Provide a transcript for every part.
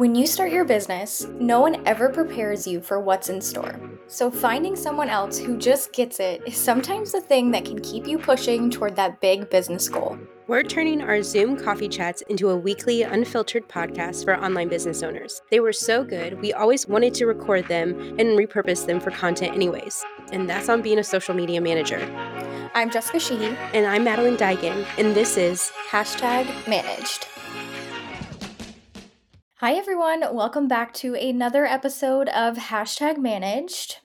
When you start your business, no one ever prepares you for what's in store. So, finding someone else who just gets it is sometimes the thing that can keep you pushing toward that big business goal. We're turning our Zoom coffee chats into a weekly, unfiltered podcast for online business owners. They were so good, we always wanted to record them and repurpose them for content, anyways. And that's on being a social media manager. I'm Jessica Sheehy. And I'm Madeleine Digan, and this is Hashtag Managed. Hi, everyone. Welcome back to another episode of Hashtag Managed.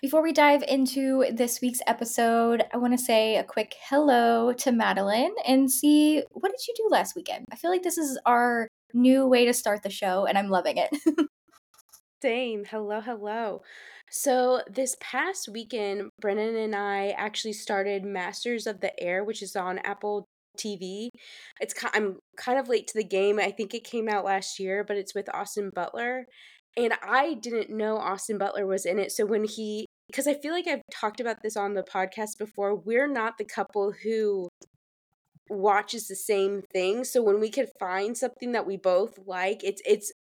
Before we dive into this week's episode, I want to say a quick hello to Madeleine and see what did you do last weekend? I feel like this is our new way to start the show, and I'm loving it. Same. Hello, hello. So, this past weekend, Brennan and I actually started Masters of the Air, which is on Apple TV. It's I'm kind of late to the game. I think it came out last year, but it's with Austin Butler. And I didn't know Austin Butler was in it. So when he because I feel like I've talked about this on the podcast before, we're not the couple who watches the same thing. So when we could find something that we both like, it's it's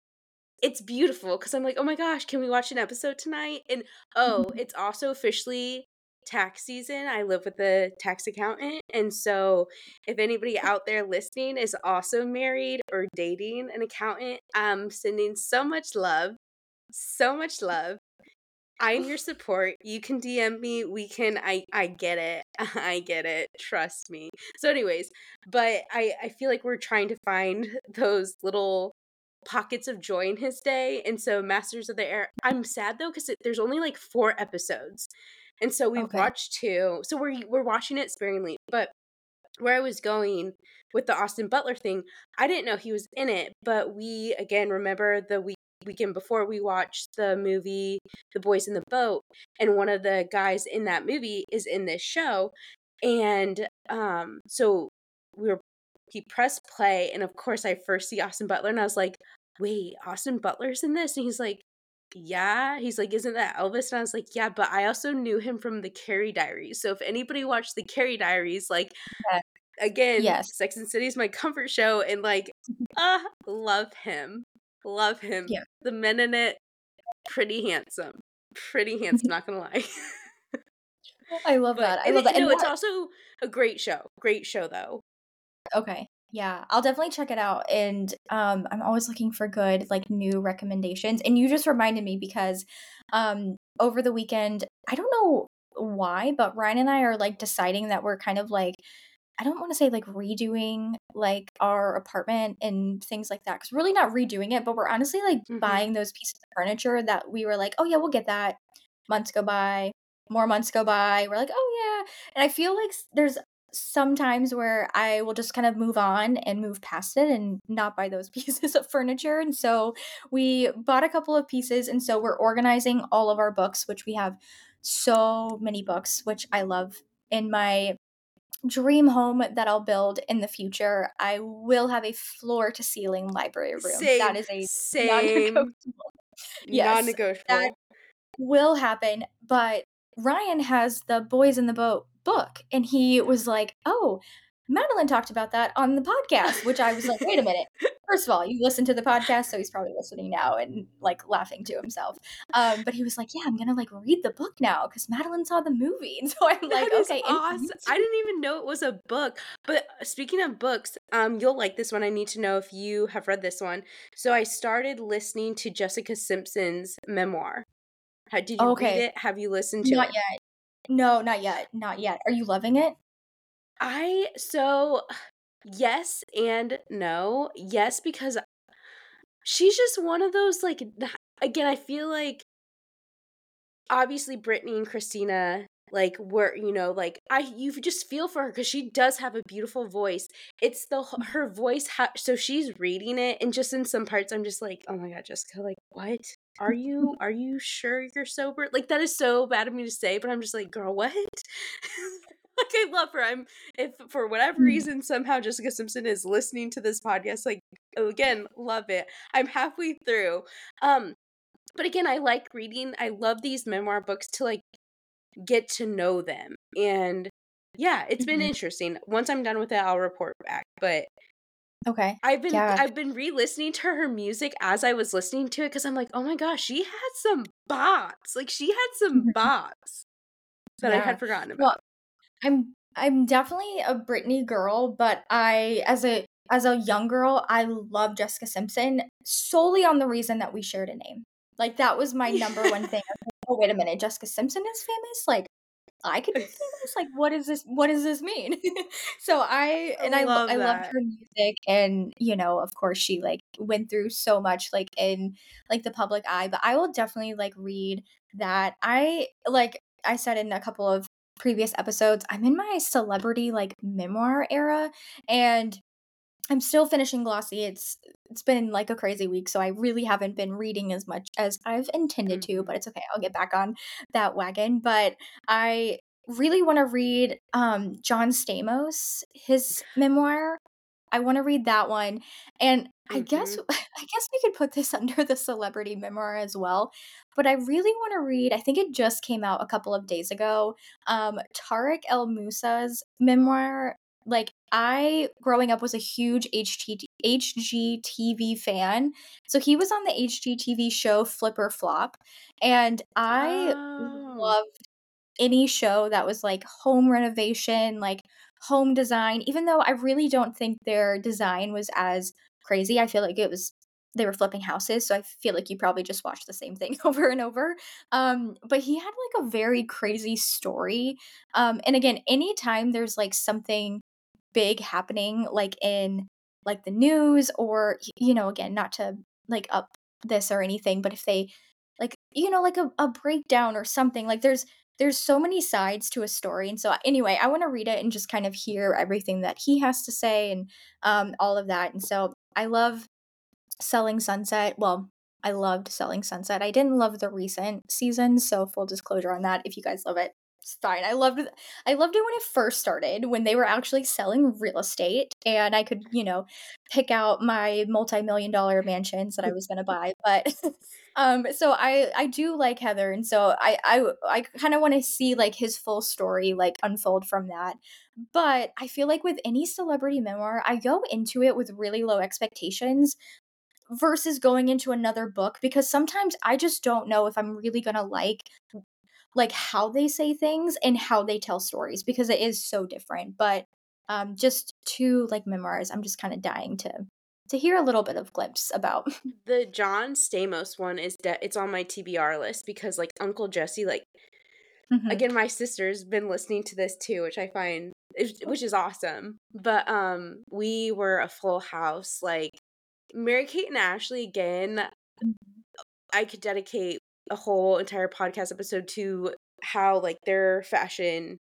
it's beautiful because I'm like, oh my gosh, can we watch an episode tonight? And oh, it's also officially tax season. I live with a tax accountant. And so, if anybody out there listening is also married or dating an accountant, I'm sending so much love, so much love. I'm your support. You can DM me. We can I I get it. I get it. Trust me. So anyways, but I I feel like we're trying to find those little pockets of joy in his day. And so Masters of the Air, I'm sad though cuz there's only like 4 episodes. And so we've okay. watched two. So we're we're watching it sparingly. But where I was going with the Austin Butler thing, I didn't know he was in it, but we again remember the week weekend before we watched the movie The Boys in the Boat and one of the guys in that movie is in this show and um so we were he pressed play and of course I first see Austin Butler and I was like wait Austin Butler's in this and he's like yeah. He's like, isn't that Elvis? And I was like, yeah, but I also knew him from the Carrie Diaries. So if anybody watched the Carrie Diaries, like, yeah. again, yes. Sex and City is my comfort show. And like, uh, love him. Love him. Yeah. The men in it, pretty handsome. Pretty handsome, not gonna lie. I love but, that. I love it, that. And no, it's also a great show. Great show though. Okay. Yeah, I'll definitely check it out. And um, I'm always looking for good, like new recommendations. And you just reminded me because um, over the weekend, I don't know why, but Ryan and I are like deciding that we're kind of like, I don't want to say like redoing like our apartment and things like that. Cause really not redoing it, but we're honestly like mm-hmm. buying those pieces of furniture that we were like, oh yeah, we'll get that. Months go by, more months go by. We're like, oh yeah. And I feel like there's sometimes where I will just kind of move on and move past it and not buy those pieces of furniture. And so we bought a couple of pieces. And so we're organizing all of our books, which we have so many books, which I love. In my dream home that I'll build in the future, I will have a floor to ceiling library room. Same, that is a same non-negotiable. Yes, non-negotiable. That will happen. But Ryan has the Boys in the Boat book. And he was like, Oh, Madeleine talked about that on the podcast, which I was like, wait a minute. First of all, you listen to the podcast, so he's probably listening now and like laughing to himself. Um, but he was like, yeah, I'm gonna like read the book now because Madeleine saw the movie, and so I'm like, okay, awesome. I didn't even know it was a book. But uh, speaking of books, um, you'll like this one. I need to know if you have read this one. So I started listening to Jessica Simpson's memoir. Did you okay. read it? Have you listened to Not it? Not yet. No, not yet. Not yet. Are you loving it? I so yes and no. Yes because she's just one of those like again, I feel like obviously Britney and Christina like were you know like i you just feel for her because she does have a beautiful voice it's the mm. her voice ha- so she's reading it and just in some parts i'm just like oh my god jessica like what are you are you sure you're sober like that is so bad of me to say but i'm just like girl what like i love her i'm if for whatever mm. reason somehow jessica simpson is listening to this podcast like again love it i'm halfway through um but again i like reading i love these memoir books to like get to know them. And yeah, it's been mm-hmm. interesting. Once I'm done with it, I'll report back. But Okay. I've been Yeah. I've been re-listening to her music as I was listening to it because I'm like, oh my gosh, she had some bops. Like she had some Mhm. bops that I had forgotten Well, about. I'm I'm definitely a Britney girl, but I as a as a young girl, I love Jessica Simpson solely on the reason that we shared a name. Like that was my number one thing. Like, oh wait a minute, Jessica Simpson is famous? Like I could be famous? Like what is this what does this mean? so I I and I love I loved her music and you know, of course she like went through so much like in like the public eye, but I will definitely like read that. I like I said in a couple of previous episodes, I'm in my celebrity like memoir era and I'm still finishing Glossy. It's it's been like a crazy week, so I really haven't been reading as much as I've intended to, Mhm. but it's okay. I'll get back on that wagon. But I really want to read um John Stamos, his memoir. I want to read that one. And I guess Mhm. I guess we could put this under the celebrity memoir as well. But I really want to read, I think it just came out a couple of days ago, um Tarek El Moussa's memoir like I growing up was a huge HT HGTV fan. So he was on the HGTV show Flip or Flop and I Oh. loved any show that was like home renovation, like home design, even though I really don't think their design was as crazy. I feel like it was they were flipping houses, so I feel like you probably just watched the same thing over and over. Um, but he had like a very crazy story. Um, and again, anytime there's like something big happening, like in like the news, or you know, again, not to like up this or anything, but if they like you know like a, a breakdown or something like there's there's so many sides to a story and so anyway i want to read it and just kind of hear everything that he has to say and um, all of that and so i love selling sunset well i loved selling sunset. I didn't love the recent seasons so full disclosure on that if you guys love it it's fine i loved it i loved it when it first started when they were actually selling real estate and i could you know pick out my multi-million dollar mansions that i was going to buy but um so i i do like heather and so i i i kind of want to see like his full story like unfold from that but i feel like with any celebrity memoir i go into it with really low expectations versus going into another book because sometimes i just don't know if i'm really going to like like how they say things and how they tell stories because it is so different but um just to like memoirs i'm just kind of dying to to hear a little bit of glimpse about The John Stamos one is de- it's on my TBR list because like Uncle Jesse like Mhm. again my sister's been listening to this too which I find which is awesome. But um we were a full house like Mary Kate and Ashley again I could dedicate a whole entire podcast episode to how like their fashion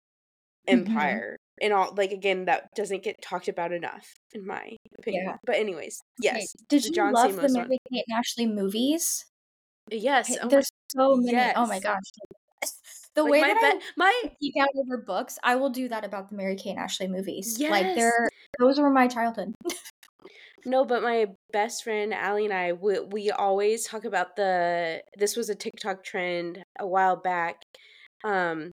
Mhm. empire and all like again that doesn't get talked about enough in my opinion. Yeah. But anyways, Okay. yes, Did the you John love the Mary Kate and Ashley movies? Yes. Oh my there's so many oh my yes. gosh. The Like way my that bet I my geek out over books, I will do that about the Mary Kate and Ashley movies. Like, yes. they're those were my childhood. No, but my best friend Allie and I we, we always talk about the this was a TikTok trend a while back. Um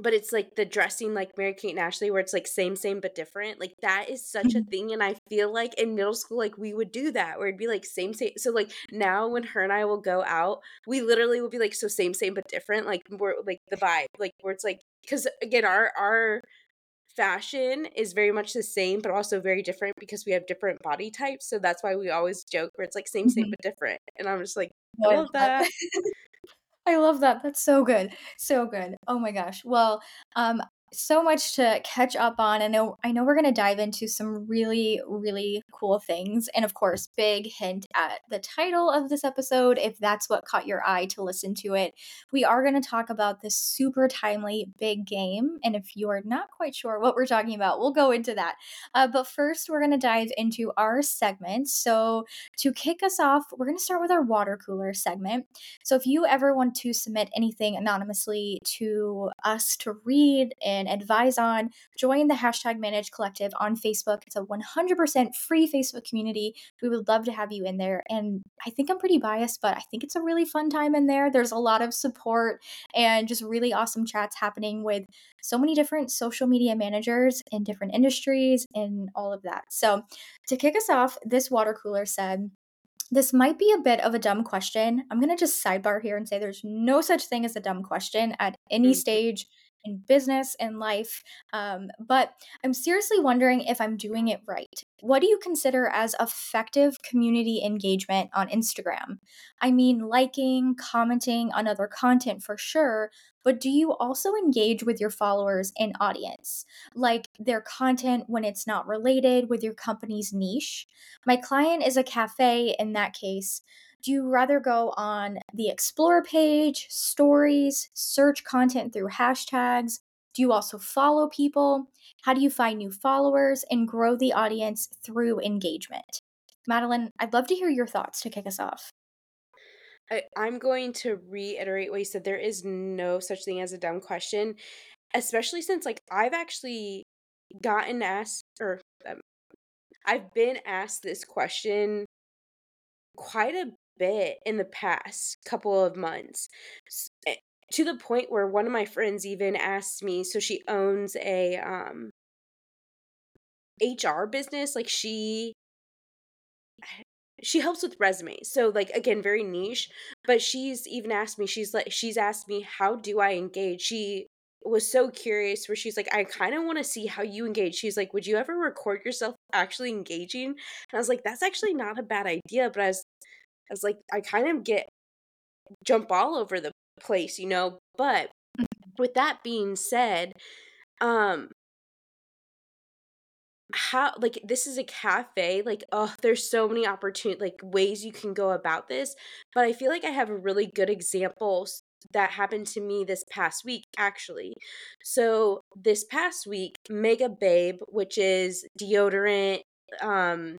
but it's like the dressing like Mary Kate and Ashley where it's like same same but different. Like that is such a Mhm. thing and I feel like in middle school like we would do that where it'd be like same same so like now when her and I will go out, we literally will be like so same same but different like we're like the vibe like where it's like cuz again our our fashion is very much the same but also very different because we have different body types so that's why we always joke where it's like same same Mhm. but different and I'm just like I love that. that. I love that. That's so good. So good. Oh my gosh. Well, um, so much to catch up on. I know I know we're gonna dive into some really, really cool things. And of course, big hint at the title of this episode, if that's what caught your eye to listen to it. We are gonna talk about this super timely big game. And if you're not quite sure what we're talking about, we'll go into that. Uh, but first, we're gonna dive into our segment. So to kick us off, we're gonna start with our water cooler segment. So if you ever want to submit anything anonymously to us to read in can advise on, join the hashtag Manage Collective on Facebook. It's a 100% free Facebook community. We would love to have you in there. And I think I'm pretty biased, but I think it's a really fun time in there. There's a lot of support and just really awesome chats happening with so many different social media managers in different industries and all of that. So, to kick us off, this water cooler said, this might be a bit of a dumb question. I'm going to just sidebar here and say there's no such thing as a dumb question at any mm-hmm. stage in business and life. Um, but I'm seriously wondering if I'm doing it right. What do you consider as effective community engagement on Instagram? I mean, liking, commenting on other content for sure, but do you also engage with your followers and audience? Like their content when it's not related with your company's niche? My client is a cafe in that case. Do you rather go on the Explore page, stories, search content through hashtags? Do you also follow people? How do you find new followers and grow the audience through engagement? Madeleine, I'd love to hear your thoughts to kick us off. I, I'm going to reiterate what you said. There is no such thing as a dumb question, especially since like I've actually gotten asked or um, I've been asked this question quite a bit in the past couple of months eh, to the point where one of my friends even asked me so she owns a um HR business like she she helps with resumes so like again very niche but she's even asked me she's like she's asked me how do i engage? She was so curious where she's like i kind of want to see how you engage. She's like would you ever record yourself actually engaging? And i was like that's actually not a bad idea but i was I was like, I kind of get jump all over the place, you know. But mm-hmm. with that being said, um, how like this is a cafe like oh there's so many opportunity like ways you can go about this but i feel like i have a really good example that happened to me this past week actually so this past week Megababe which is deodorant um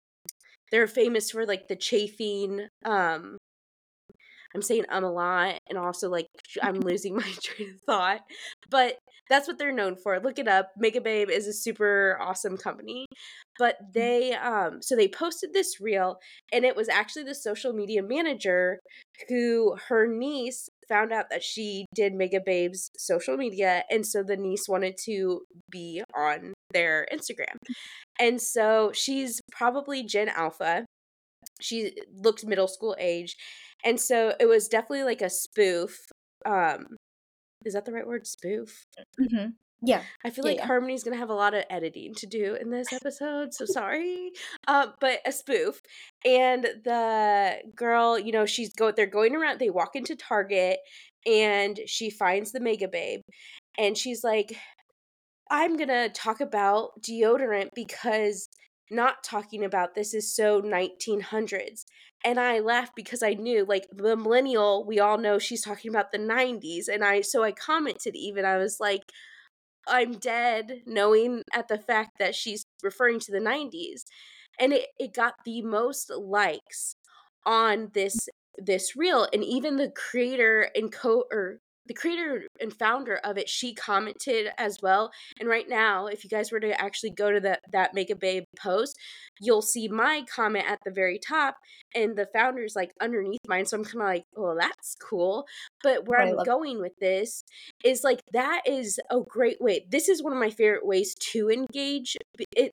they're famous for like the chafing um I'm saying um a lot and also like I'm losing my train of thought. But that's what they're known for. Look it up. Megababe is a super awesome company. But mm. they um so they posted this reel and it was actually the social media manager who her niece found out that she did Megababe's social media and so the niece wanted to be on their Instagram. And so she's probably Gen Alpha. She looks middle school age. And so it was definitely like a spoof. Um is that the right word? Spoof? Mm-hmm. Yeah. I feel yeah, like yeah. Harmony's gonna have a lot of editing to do in this episode, so sorry. Uh, but a spoof. And the girl, you know, she's go they're going around, they walk into Target and she finds the Megababe and she's like, I'm going to talk about deodorant because not talking about this is so 1900s. And I laughed because I knew, like, the millennial, we all know she's talking about the 90s. And I, so I commented even, I was like, I'm dead knowing at the fact that she's referring to the 90s. And it, it got the most likes on this this reel and even the creator and co or the creator and founder of it, she commented as well. And right now, if you guys were to actually go to the, that Megababe post, you'll see my comment at the very top and the founder's like underneath mine. So I'm kind of like, oh, that's cool. But where I'm going with this is like, that is a great way. This is one of my favorite ways to engage. It,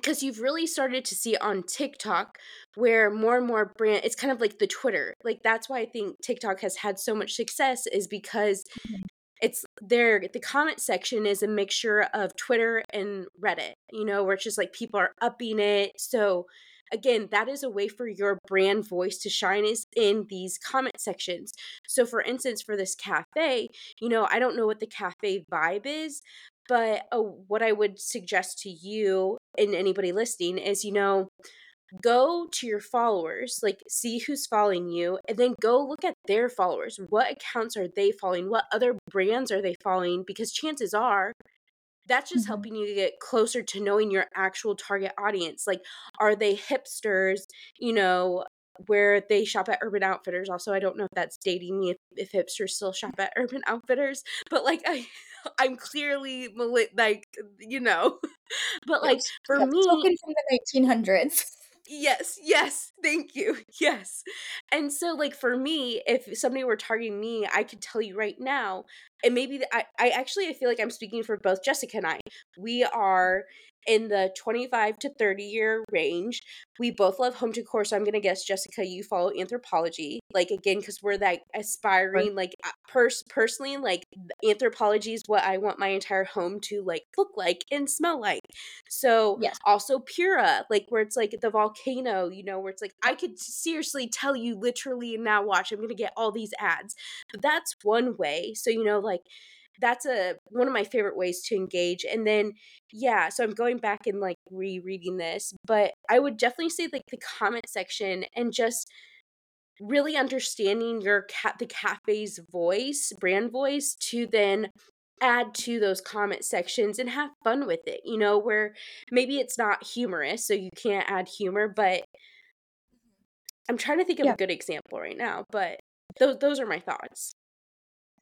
because you've really started to see on TikTok where more and more brand it's kind of like the Twitter. Like that's why I think TikTok has had so much success is because mm-hmm. it's there the comment section is a mixture of Twitter and Reddit, you know, where it's just like people are upping it. So again, that is a way for your brand voice to shine is in these comment sections. So for instance, for this cafe, you know, I don't know what the cafe vibe is, but uh, what I would suggest to you and anybody listening is, you know, go to your followers, like see who's following you, and then go look at their followers. What accounts are they following? What other brands are they following? Because chances are that's just mm-hmm. helping you get closer to knowing your actual target audience. Like, are they hipsters, you know, where they shop at Urban Outfitters. Also, I don't know if that's dating me if, if hipsters still shop at Urban Outfitters, but like I I'm clearly like you know. But like for me token from the 1900s. Yes, yes, thank you, yes. And so, like, for me, if somebody were targeting me, I could tell you right now, and maybe the I I actually I feel like I'm speaking for both Jessica and I. We are in the 25 to 30 year range. We both love home decor, so I'm gonna guess Jessica, you follow Anthropologie. Like again, because we're that aspiring, like uh, pers- personally, like Anthropologie is what I want my entire home to like look like and smell like. So Yes. also Pura, like where it's like the volcano, you know, where it's like I could seriously tell you literally now watch, I'm gonna get all these ads. But that's one way. So you know, like that's a one of my favorite ways to engage. And then yeah, so I'm going back and like rereading this, but I would definitely say like the comment section and just really understanding your cat the cafe's voice, brand voice to then add to those comment sections and have fun with it. You know, where maybe it's not humorous, so you can't add humor, but mm-hmm. I'm trying to think of a good example right now, but those those are my thoughts.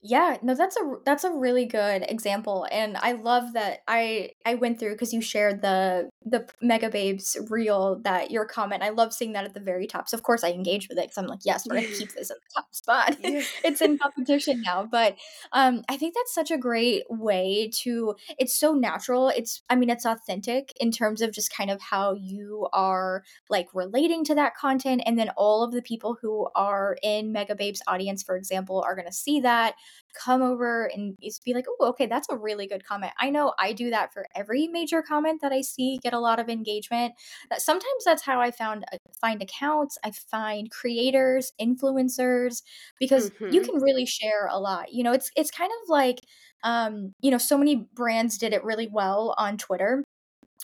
Yeah, no, that's a that's a really good example, and I love that I I went through because you shared the the Megababe's reel that your comment I love seeing that at the very top, so of course I engage with it because 'cause I'm like, "Yes, we're gonna keep this in the top spot." It's in competition now, but, um, I think that's such a great way to it's so natural, it's I mean, it's authentic in terms of just kind of how you are, like, relating to that content, and then all of the people who are in Megababe's' audience, for example, are gonna see that, come over and just be like, "Oh, okay, that's a really good comment." I know I do that for every major comment that I see get a lot of engagement. That sometimes that's how I found uh, find accounts, I find creators, influencers, because you Mhm. can really share a lot. You know, it's it's kind of like, um, you know, so many brands did it really well on Twitter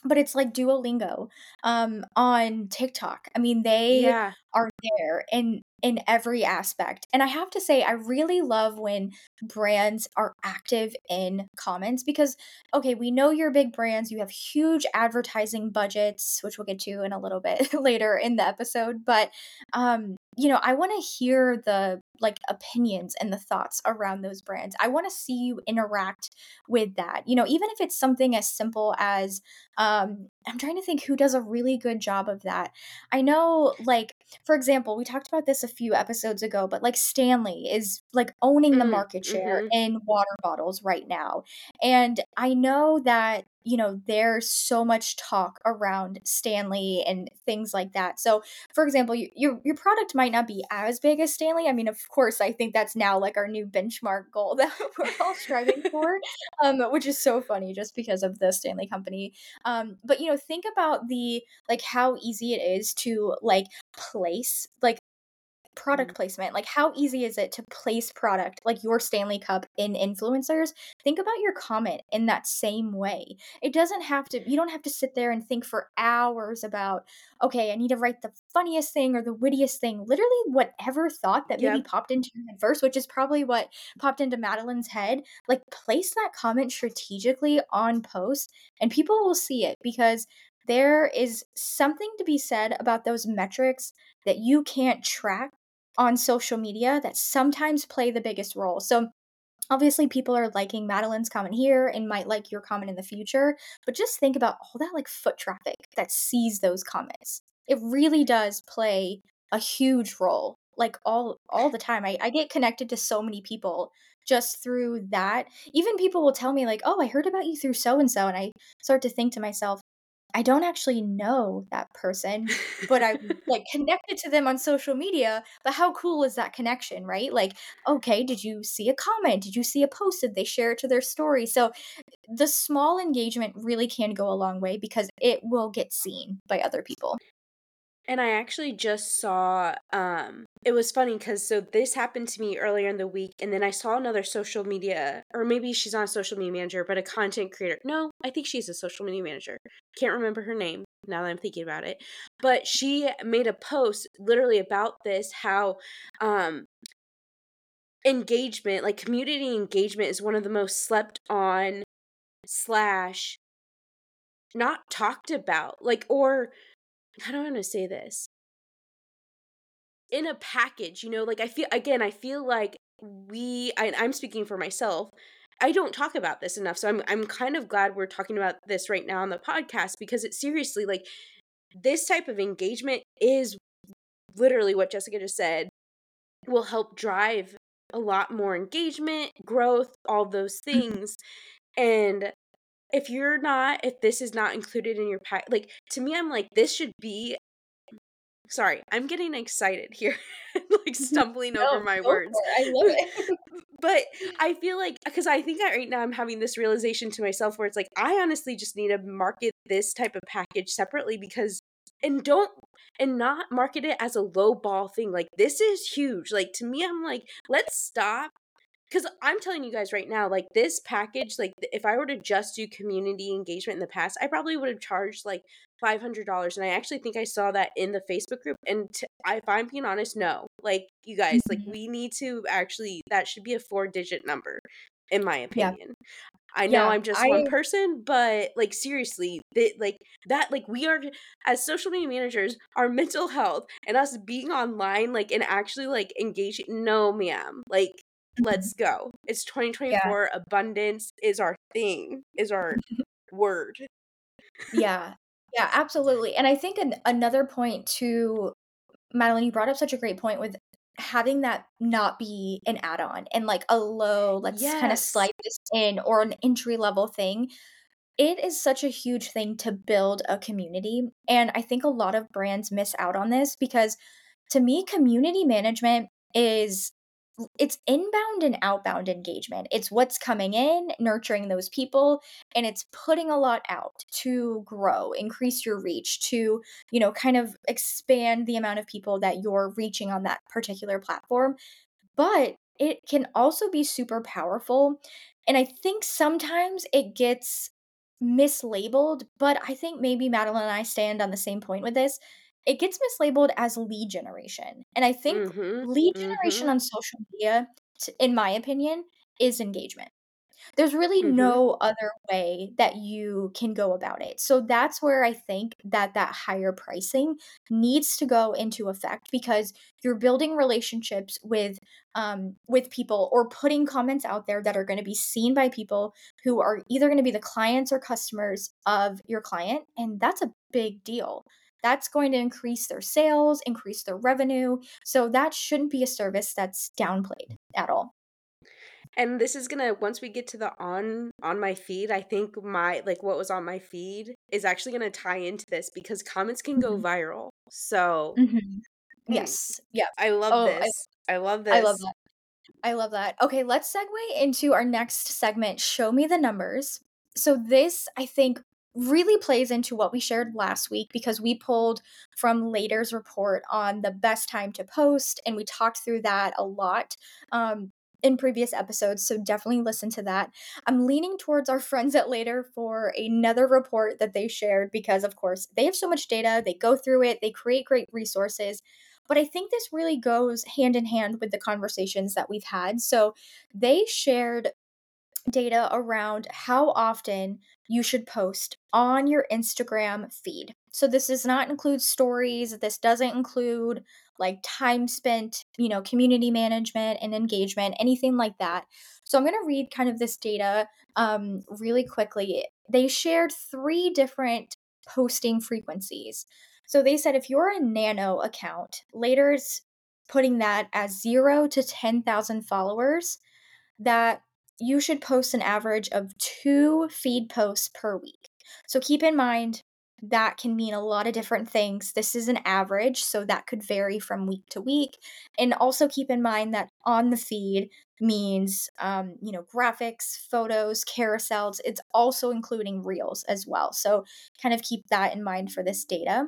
but it's like Duolingo, um, on TikTok. I mean, they Yeah. Are there in in every aspect, and I have to say, I really love when brands are active in comments because, okay, we know you're big brands, you have huge advertising budgets, which we'll get to in a little bit later in the episode, but, um, you know, I wanna hear the, like, opinions and the thoughts around those brands. I wanna see you interact with that, you know, even if it's something as simple as, um, I'm trying to think who does a really good job of that. I know, like, for example, we talked about this a few episodes ago, but like Stanley is like owning the Mm, market share mhm. in water bottles right now. And I know that, you know, there's so much talk around Stanley and things like that. So, for example, you, your your product might not be as big as Stanley. I mean, of course, I think that's now like our new benchmark goal that we're all striving for, um, which is so funny just because of the Stanley company um, but you know, think about the like how easy it is to like place like. Product mm-hmm. placement. Like how easy is it to place product like your Stanley Cup in influencers? Think about your comment in that same way. It doesn't have to you don't have to sit there and think for hours about, okay, I need to write the funniest thing or the wittiest thing. Literally whatever thought that maybe popped into your head first, which is probably what popped into Madeleine's head, like place that comment strategically on post and people will see it because there is something to be said about those metrics that you can't track on social media that sometimes play the biggest role. So obviously people are liking Madeleine's comment here and might like your comment in the future, but just think about all that like foot traffic that sees those comments. It really does play a huge role like all all the time. I, I get connected to so many people just through that. Even people will tell me like, "Oh, I heard about you through so and so." And I start to think to myself, I don't actually know that person, but I'm, like, connected to them on social media, but how cool is that connection, right? Like, okay, did you see a comment? Did you see a post? Did they share it to their story? So, the small engagement really can go a long way because it will get seen by other people. And I actually just saw um it was funny cuz so this happened to me earlier in the week and then I saw another social media or maybe she's not a social media manager but a content creator. No, I think she's a social media manager. Can't remember her name now that I'm thinking about it. But she made a post literally about this how um engagement, like community engagement is one of the most slept on slash not talked about. Like or how do I want to say this? in a package, you know, like I feel again, I feel like we I, I'm speaking for myself I don't talk about this enough. So I'm I'm kind of glad we're talking about this right now on the podcast because it's seriously like this type of engagement is literally what Jessica just said will help drive a lot more engagement, growth, all those Mm-hmm. things. And if you're not if this is not included in your pack like to me I'm like this should be sorry, I'm getting excited here. like mm-hmm. stumbling No, over my words. I love it. but I feel like because I think I, right now I'm having this realization to myself where it's like I honestly just need to market this type of package separately because and don't and not market it as a low ball thing. Like this is huge. Like to me, I'm like, let's stop. Because I'm telling you guys right now, like this package, like if I were to just do community engagement in the past, I probably would have charged like five hundred dollars. And I actually think I saw that in the Facebook group. And t- I- if I'm being honest, no, like you guys, like Mhm. we need to actually that should be a four digit number, in my Yeah. opinion. I know Yeah, I'm just I one person, but like seriously, that like that like we are as social media managers, our mental health and us being online like and actually like engaging. No, ma'am. Like. Let's go. It's Yeah. 2024. Abundance is our thing. Is our word. Yeah. Yeah, absolutely. And I think an another point to Madeleine, you brought up such a great point with having that not be an add-on and like a low, let's kind of slide this in or an entry level thing. It is such a huge thing to build a community. And I think a lot of brands miss out on this because to me, community management is it's inbound and outbound engagement. It's what's coming in, nurturing those people, and it's putting a lot out to grow, increase your reach, to, you know, kind of expand the amount of people that you're reaching on that particular platform. But it can also be super powerful. And I think sometimes it gets mislabeled, but I think maybe Madeleine and I stand on the same point with this. It gets mislabeled as lead generation. And I think Mm-hmm. lead generation Mm-hmm. on social media, in my opinion, is engagement. There's really Mm-hmm. no other way that you can go about it. So that's where I think that that higher pricing needs to go into effect because you're building relationships with um with people or putting comments out there that are going to be seen by people who are either going to be the clients or customers of your client and that's a big deal. That's going to increase their sales, increase their revenue. So that shouldn't be a service that's downplayed at all. And this is gonna once we get to the on on my feed, I think my like what was on my feed is actually gonna tie into this because comments can go Mhm. viral. So Mhm. mm, Yes. Yeah. I love Oh, this. I love this I love that. I love that. Okay, let's segue into our next segment, Show Me the Numbers. So, this, I think, really plays into what we shared last week because we pulled from Later's report on the best time to post, and we talked through that a lot um, in previous episodes. So, definitely listen to that. I'm leaning towards our friends at Later for another report that they shared because, of course, they have so much data, they go through it, they create great resources. But I think this really goes hand in hand with the conversations that we've had. So they shared data around how often you should post on your Instagram feed. So this does not include stories, this doesn't include like time spent, you know, community management and engagement, anything like that. So I'm going to read kind of this data um really quickly. They shared three different posting frequencies. So they said if you're a nano account, later's putting that as 0 to 10,000 followers that you should post an average of two feed posts per week. So keep in mind that can mean a lot of different things. This is an average, so that could vary from week to week. And also keep in mind that on the feed means, um, you know, graphics, photos, carousels. It's also including reels as well. So kind of keep that in mind for this data.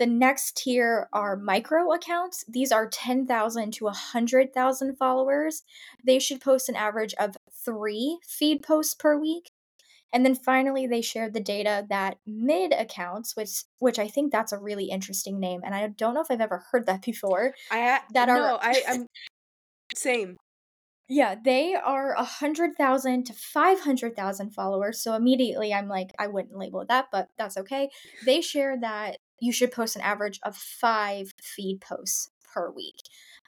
The next tier are micro accounts. These are 10,000 to 100,000 followers. They should post an average of three feed posts per week. And then finally, they shared the data that mid accounts, which which I think that's a really interesting name, and I don't know if I've ever heard that before. I That are no, I I'm same. yeah, they are a hundred thousand to five hundred thousand followers. So immediately, I'm like, I wouldn't label it that, but that's okay. They share that you should post an average of five feed posts per week.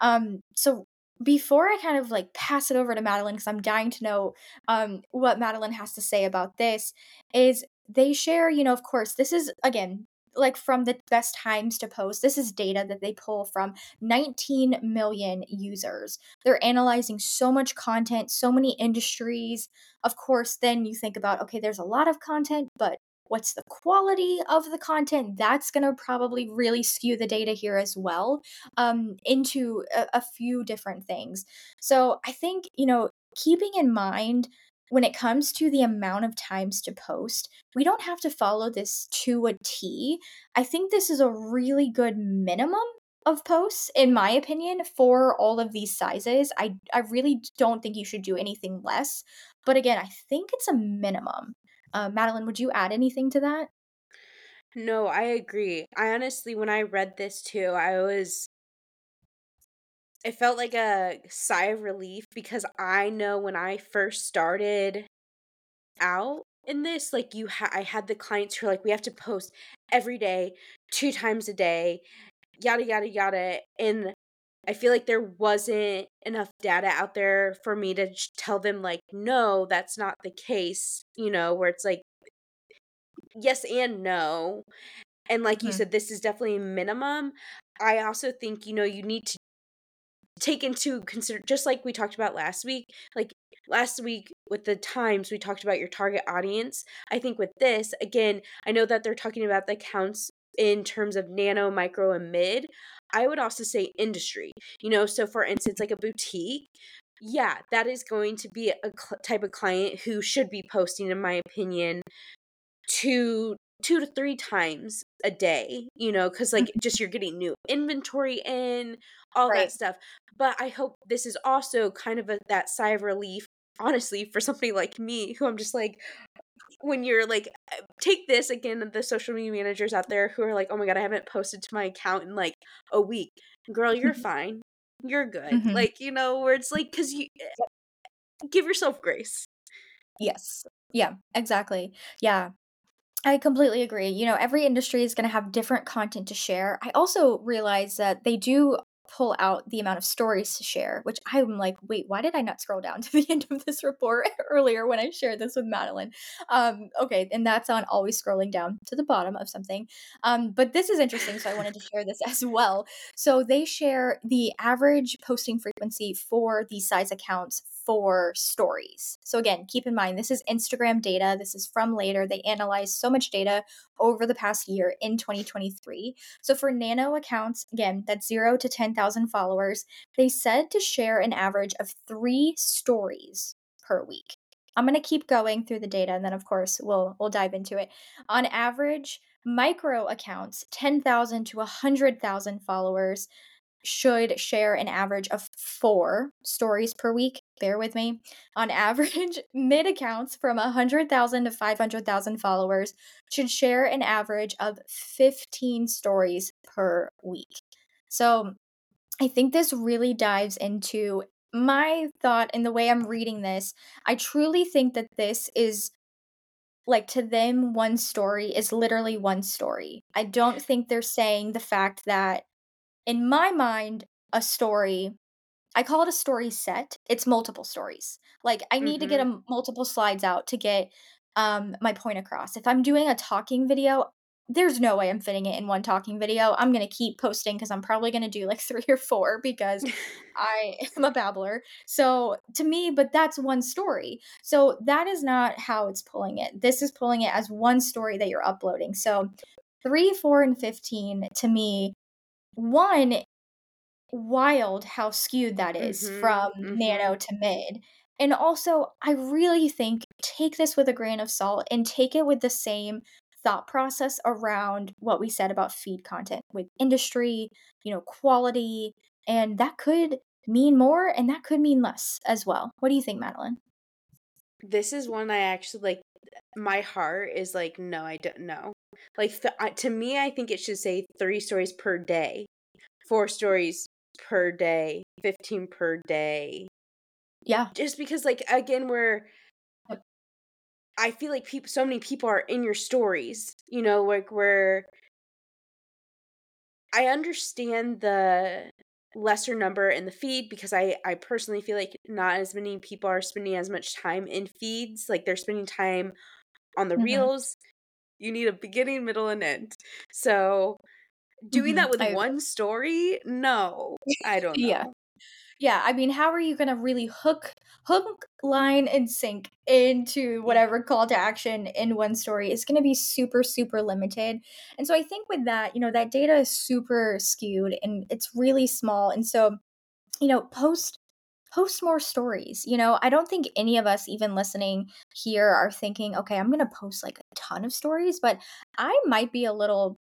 Um, so before I kind of like pass it over to Madeleine, because I'm dying to know um, what Madeleine has to say about this, is they share, you know, of course, this is again like from the best times to post. This is data that they pull from 19 million users. They're analyzing so much content, so many industries. Of course, then you think about, okay, there's a lot of content, but what's the quality of the content that's going to probably really skew the data here as well um, into a, a few different things. So i think you know keeping in mind when it comes to the amount of times to post we don't have to follow this to a t. I think this is a really good minimum of posts in my opinion for all of these sizes. I i really don't think you should do anything less but again i think it's a minimum uh, Madeleine, would you add anything to that? No, I agree. I honestly, when I read this too, I was. It felt like a sigh of relief because I know when I first started out in this, like you, ha- I had the clients who are like, we have to post every day, two times a day, yada yada yada, and I feel like there wasn't enough data out there for me to tell them like, no, that's not the case. You know, where it's like yes and no. And like you Mhm. said, this is definitely minimum. I also think, you know, you need to take into consider just like we talked about last week, like last week with the times we talked about your target audience. I think with this, again, I know that they're talking about the accounts in terms of nano, micro, and mid. I would also say industry. You know, so for instance, like a boutique, yeah, that is going to be a cl- type of client who should be posting, in my opinion, two two to three times a day you know because like Mhm. just you're getting new inventory in all that stuff but i hope this is also kind of a, that sigh of relief honestly for somebody like me who i'm just like when you're like uh, take this again the social media managers out there who are like oh my god i haven't posted to my account in like a week girl you're fine you're good Mhm. like you know where it's like because you give yourself grace Yes. Yeah, exactly. Yeah. I completely agree. You know, every industry is going to have different content to share. I also realize that they do pull out the amount of stories to share, which I'm like, wait, why did I not scroll down to the end of this report earlier when I shared this with Madeline? Um, okay, and that's on always scrolling down to the bottom of something. Um, but this is interesting, so I wanted to share this as well. So they share the average posting frequency for these size accounts for stories. So again, keep in mind this is Instagram data. This is from later. They analyzed so much data over the past year in 2023. So for nano accounts, again, that's 0 to 10,000 followers, they said to share an average of 3 stories per week. I'm going to keep going through the data and then of course we'll we'll dive into it. On average, micro accounts, 10,000 to 100,000 followers, should share an average of four stories per week. Bear with me. On average, mid accounts from 100,000 to 500,000 followers should share an average of 15 stories per week. So I think this really dives into my thought and the way I'm reading this. I truly think that this is like to them, one story is literally one story. I don't think they're saying the fact that in my mind, a story I call it a story set. It's multiple stories. Like I need to get a mm-hmm. multiple slides out to get um my point across. If I'm doing a talking video, there's no way I'm fitting it in one talking video. I'm going to keep posting cuz I'm probably going to do like 3 or 4 because I am a babbler. So to me, but that's one story. So that is not how it's pulling it. This is pulling it as one story that you're uploading. So 3, 4 and 15 to me one wild how skewed that is mm-hmm. from Mm-hmm. nano to mid. And also, I really think take this with a grain of salt and take it with the same thought process around what we said about feed content with industry, you know, quality, and that could mean more and that could mean less as well. What do you think, Madeleine? This is one I actually like. My heart is like, no, I don't know. Like th- I, to me, I think it should say three stories per day, four stories per day, fifteen per day. Yeah. Just because, like, again, we're. I feel like people, so many people are in your stories. You know, like where I understand the lesser number in the feed because I I personally feel like not as many people are spending as much time in feeds. Like they're spending time on the Mhm. reels. You need a beginning, middle, and end. So doing Mhm. that with I one story, no, I don't know. Yeah, Yeah i mean, how are you gonna really hook hook, line, and sink into whatever call to action in one story? It's gonna be super, super limited, and so I think with that, you know, that data is super skewed and it's really small, and so, you know, post post more stories, you know? I don't think any of us even listening here are thinking, "Okay, I'm gonna post, like, a ton of stories," but I might be a little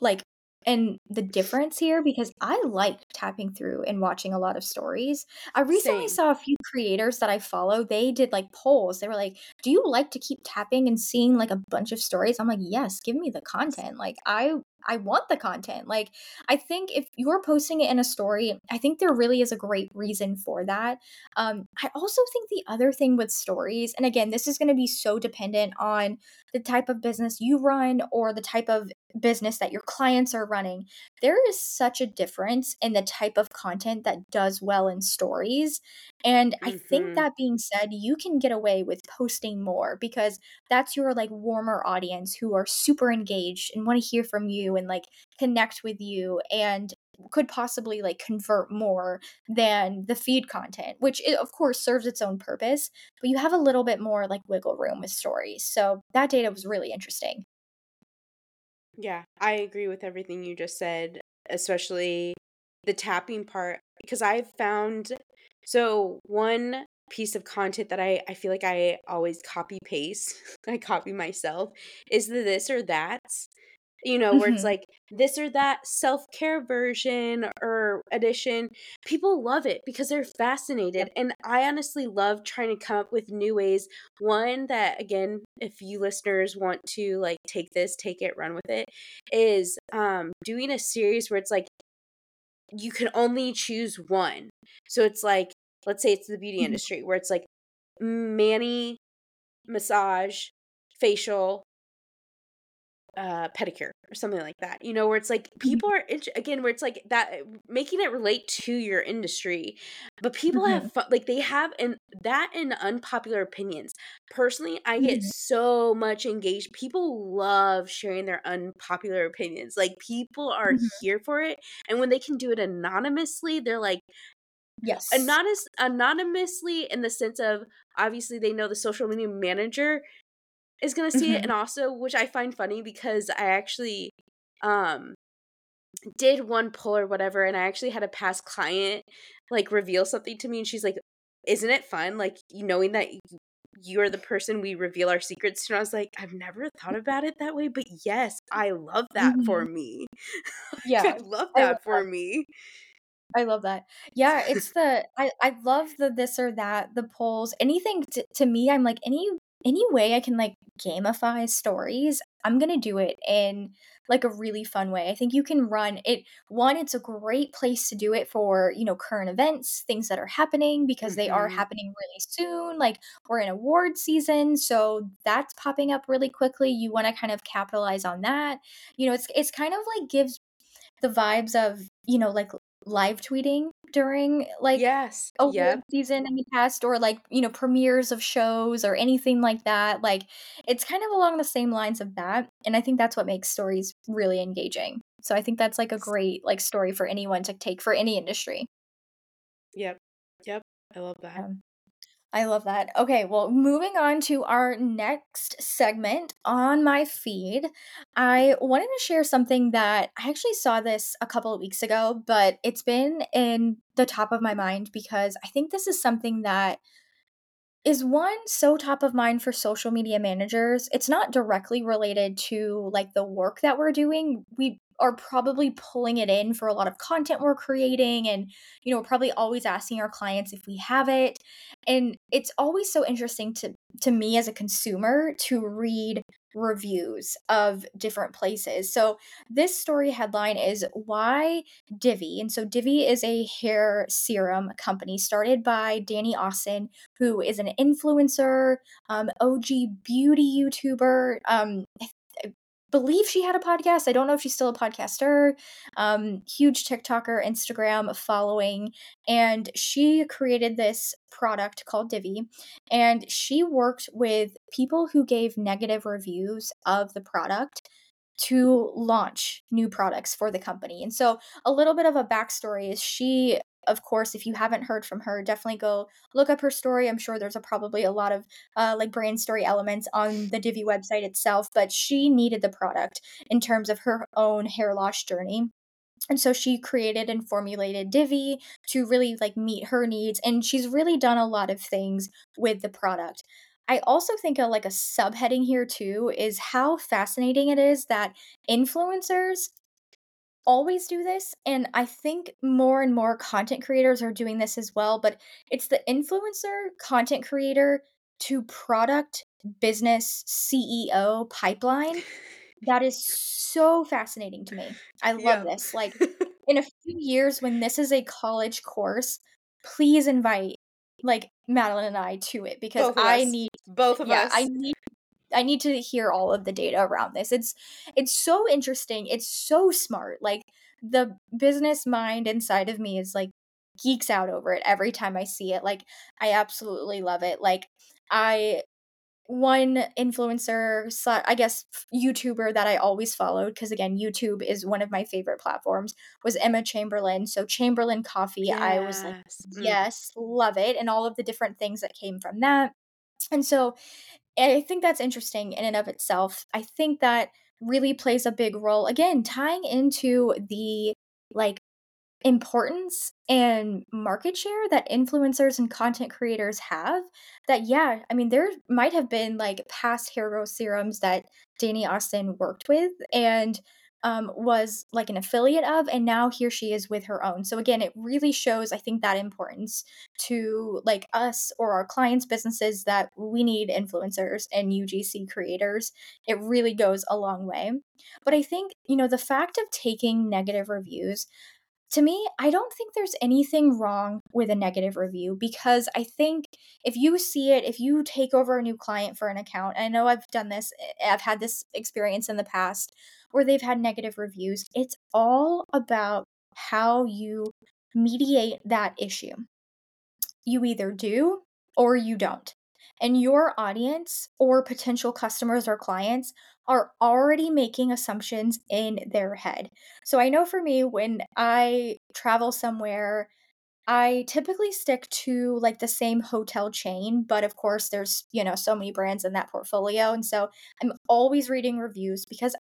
like and the difference here because I like tapping through and watching a lot of stories. I recently Same. saw a few creators that I follow, they did, like, polls. They were like, "Do you like to keep tapping and seeing, like, a bunch of stories?" I'm like, "Yes, give me the content." Like, I I want the content. Like, I think if you're posting it in a story, I think there really is a great reason for that. Um, I also think the other thing with stories and again, this is gonna be so dependent on the type of business you run or the type of business that your clients are running. There is such a difference in the type of content that does well in stories, and I think Mhm. that being said, you can get away with posting more because that's your, like, warmer audience who are super engaged and wanna hear from you and, like, connect with you and could possibly, like, convert more than the feed content, which it, of course, serves its own purpose, but you have a little bit more, like, wiggle room with stories, so that data was really interesting. Yeah, I agree with everything you just said, especially the tapping part, because I've found so one piece of content that I I feel like I always copy paste, I copy myself, is the this or that's, you know, where it's Mhm. like this or that self-care version or edition. People love it because they're fascinated, and I honestly love trying to come up with new ways. One that, again, if you listeners want to, like, take this, take it, run with it, is, um, doing a series where it's like you can only choose one. So it's like, let's say it's the beauty Mhm. industry where it's like mani, massage, facial uh, pedicure or something like that, you know, where it's like Mhm. people are again, where it's like that uh, making it relate to your industry, but people have Mhm. fu like, they have and that and unpopular opinions. Personally, I get Mhm. so much engaged people love sharing their unpopular opinions, like, people are Mhm. here for it, and when they can do it anonymously, they're like Yes. anonys anonymously in the sense of, obviously, they know the social media manager is gonna see it, and also which I find funny because I actually, um, did one pull or whatever, and I actually had a past client, like, reveal something to me, and she's like, "Isn't it fun, like, knowing that you're the person we reveal our secrets to?" And I was like, "I've never thought about it that way, but yes, I love that for Mhm. me." Yeah. I love I love that that. for me. I love that. Yeah, it's the I I love the this or that, the polls, anything t to me, I'm like, any any way I can, like, gamify stories, I'm gonna do it in, like, a really fun way. I think you can run it 1, it's a great place to do it for, you know, current events, things that are happening because they are Mhm. happening really soon, like, we're in award season, so that's popping up really quickly, you wanna kind of capitalize on that. You know, it's it's kind of like gives the vibes of, you know, like, live tweeting during, like, Yes. award Yep. season in the past or, like, you know, premieres of shows or anything like that, like, it's kind of along the same lines of that, and I think that's what makes stories really engaging. So I think that's, like, a great, like, story for anyone to take for any industry. Yep. Yep. I love that. Um, I love that. Okay, well, moving on to our next segment on my feed, I wanted to share something that I actually saw this a couple of weeks ago, but it's been in the top of my mind because I think this is something that is one so top of mind for social media managers? It's not directly related to, like, the work that we're doing. We are probably pulling it in for a lot of content we're creating and, you know, we're probably always asking our clients if we have it, and it's always so interesting to to me as a consumer to read reviews of different places. So, this story headline is "Why Divi?" And so Divi is a hair serum company started by Dani Austin, who is an influencer, um, OG beauty YouTuber, um, believe she had a podcast. I don't know if she's still a podcaster. Um, huge TikToker, Instagram following, and she created this product called Divi, and she worked with people who gave negative reviews of the product to launch new products for the company. And so, a little bit of a backstory is she of course, if you haven't heard from her, definitely go look up her story. I'm sure there's a, probably a lot of uh, like brand story elements on the Divi website itself, but she needed the product in terms of her own hair loss journey. And so she created and formulated Divi to really like meet her needs. And she's really done a lot of things with the product. I also think a, like a subheading here too is how fascinating it is that influencers always do this and i think more and more content creators are doing this as well but it's the influencer content creator to product business ceo pipeline that is so fascinating to me i love yeah. this like in a few years when this is a college course please invite like madeleine and i to it because i us. need both of yeah, us i need I need to hear all of the data around this. It's it's so interesting. It's so smart. Like the business mind inside of me is like geeks out over it every time I see it. Like I absolutely love it. Like I one influencer, I guess YouTuber that I always followed because again, YouTube is one of my favorite platforms was Emma Chamberlain. So Chamberlain Coffee, yes. I was like, mm. yes, love it, and all of the different things that came from that. And so I think that's interesting in and of itself. I think that really plays a big role again tying into the like importance and market share that influencers and content creators have that yeah i mean there might have been like past hair growth serums that dani austin worked with and um, was like an affiliate of, and now here she is with her own. So again, it really shows, I think, that importance to like us or our clients' businesses that we need influencers and UGC creators. It really goes a long way. But I think, you know, the fact of taking negative reviews, to me, I don't think there's anything wrong with a negative review because I think if you see it, if you take over a new client for an account, I know I've done this, eh, I've had this experience in the past where they've had negative reviews, it's all about how you mediate that issue. You either do or you don't. And your audience or potential customers or clients are already making assumptions in their head. So I know for me, when I travel somewhere, I typically stick to like the same hotel chain, but of course, there's, you know, so many brands in that portfolio. And so I'm always reading reviews because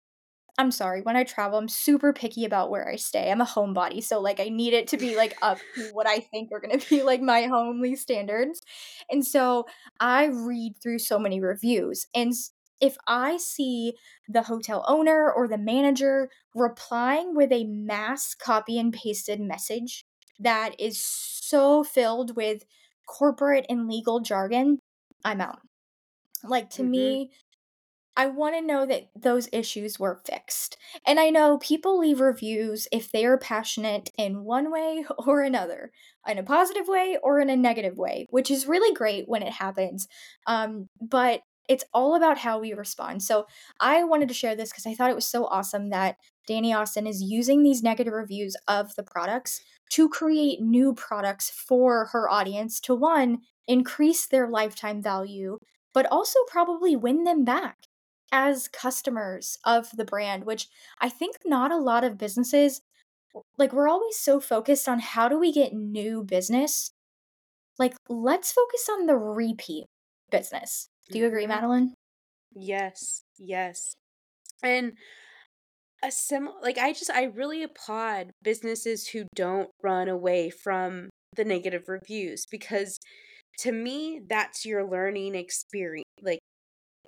I'm sorry, when I travel, I'm super picky about where I stay. I'm a homebody, so like I need it to be like up to what I think are going to be like my homely standards. And so I read through so many reviews. And if I see the hotel owner or the manager replying with a mass copy and pasted message that is so filled with corporate and legal jargon, I'm out. Like to mm-hmm. me, I want to know that those issues were fixed. And I know people leave reviews if they are passionate in one way or another, in a positive way or in a negative way, which is really great when it happens. Um, but it's all about how we respond. So I wanted to share this because I thought it was so awesome that Dani Austin is using these negative reviews of the products to create new products for her audience to one, increase their lifetime value, but also probably win them back as customers of the brand, which I think not a lot of businesses like we're always so focused on how do we get new business. Like let's focus on the repeat business. Do you agree, mm-hmm. Madeleine? Yes, yes. And a sim like I just I really applaud businesses who don't run away from the negative reviews because to me that's your learning experience like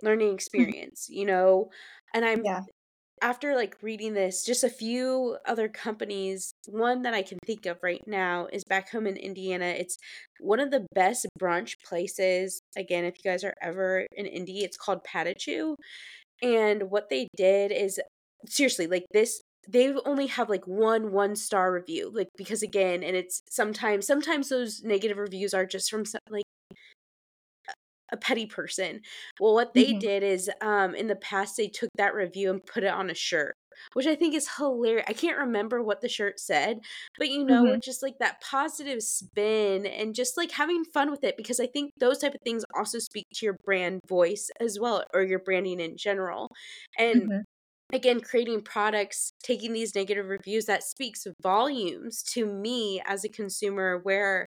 learning mm-hmm. experience, you know? And I'm yeah. after like reading this, just a few other companies, one that I can think of right now is back home in Indiana. It's one of the best brunch places. Again, if you guys are ever in Indy, it's called Patachou. And what they did is seriously, like this they only have like one one star review like because again and it's sometimes sometimes those negative reviews are just from like a petty person. Well, what they Mhm. did is, um, in the past, they took that review and put it on a shirt, which I think is hilarious. I can't remember what the shirt said, but, you know, Mhm. just, like, that positive spin and just, like, having fun with it because I think those type of things also speak to your brand voice as well or your branding in general. And, Mhm. again, creating products, taking these negative reviews, that speaks volumes to me as a consumer where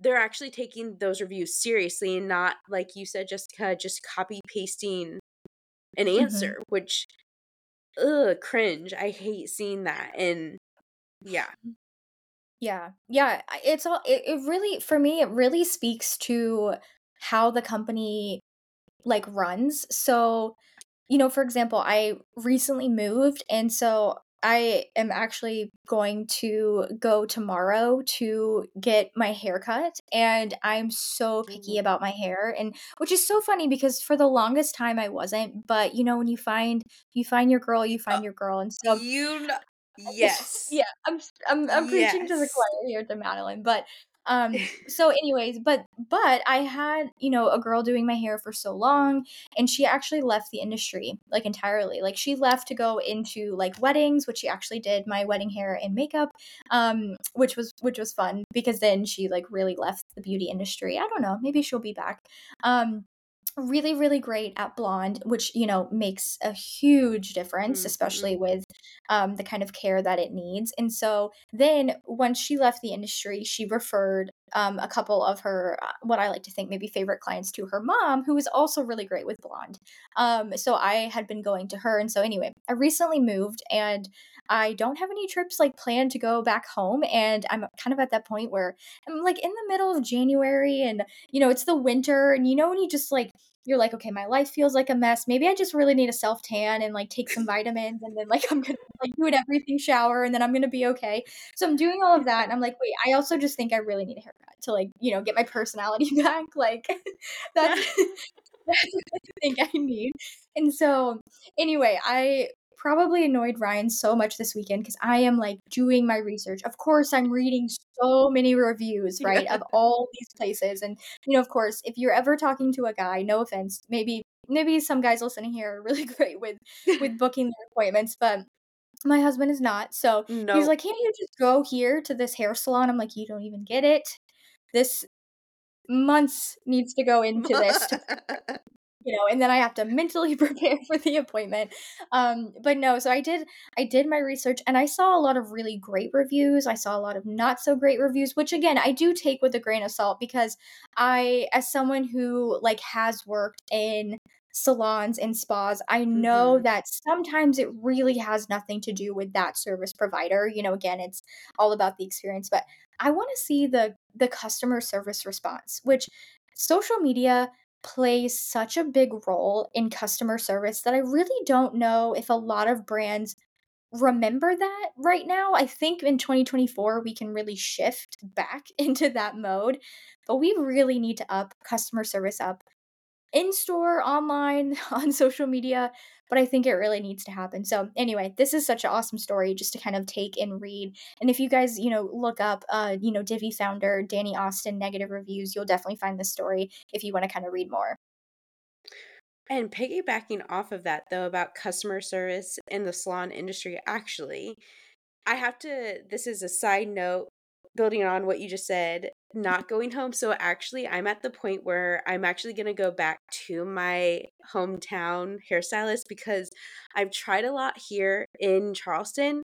they're actually taking those reviews seriously and not, like you said, Jessica, just copy pasting an Mhm. answer, which, ugh, cringe. I hate seeing that, and yeah. Yeah. Yeah, it's all it it really for me, it really speaks to how the company, like, runs. So, you know, for example, I recently moved, and so I am actually going to go tomorrow to get my hair cut, and I'm so picky about my hair, and which is so funny because for the longest time I wasn't, but, you know, when you find you find your girl, you Uh, find your girl, and so you kn yes. Yeah, I'm I'm I'm preaching to the choir here to Madeleine, but, um, so anyways, but but I had, you know, a girl doing my hair for so long, and she actually left the industry, like, entirely. Like, she left to go into, like, weddings, which she actually did my wedding hair and makeup, um, which was which was fun because then she, like, really left the beauty industry. I don't know, maybe she'll be back. Um, really, really great at blonde, which, you know, makes a huge difference, Mhm. especially with, um, the kind of care that it needs, and so then once she left the industry, she referred, um, a couple of her, uh, what I like to think maybe favorite clients to her mom, who is also really great with blonde. Um, so I had been going to her, and so anyway, I recently moved, and I don't have any trips, like, planned to go back home, and I'm kind of at that point where I'm, like, in the middle of January, and, you know, it's the winter, and you know when you just, like you're like, "Okay, my life feels like a mess. Maybe I just really need a self-tan and, like, take some vitamins, and then, like, I'm gonna, like, do an everything shower, and then I'm gonna be okay." So I'm doing all of that, and I'm like, "Wait, I also just think I really need a haircut to, like, you know, get my personality back." Like, that's that's what I think I need. And so, anyway, I probably annoyed Ryan so much this weekend because I am, like, doing my research. Of course, I'm reading so many reviews, Yeah. right, of all these places, and, you know, of course, if you're ever talking to a guy, no offense, maybe maybe some guys listening here are really great with with booking their appointments, but my husband is not, so he's like, "Can't you just go here to this hair salon?" I'm like, "You don't even get it. This months needs to go into this you know, and then I have to mentally prepare for the appointment." Um, but no, so I did I did my research, and I saw a lot of really great reviews, I saw a lot of not so great reviews, which again, I do take with a grain of salt because I as someone who, like, has worked in salons and spas, I know Mhm. that sometimes it really has nothing to do with that service provider, you know, again, it's all about the experience, but I wanna see the the customer service response, which social media plays such a big role in customer service that I really don't know if a lot of brands remember that right now. I think in 2024, we can really shift back into that mode, but we really need to up customer service up in-store, online, on social media, but I think it really needs to happen. So, anyway, this is such an awesome story just to kind of take and read, and if you guys, you know, look up, uh, you know, Divi founder Dani Austin negative reviews, you'll definitely find this story if you wanna kinda read more. And piggybacking off of that, though, about customer service in the salon industry, actually, I have to this is a side note, building on what you just said, not going home, so, actually, I'm at the point where I'm actually gonna go back to my hometown hairstylist because I've tried a lot here in Charleston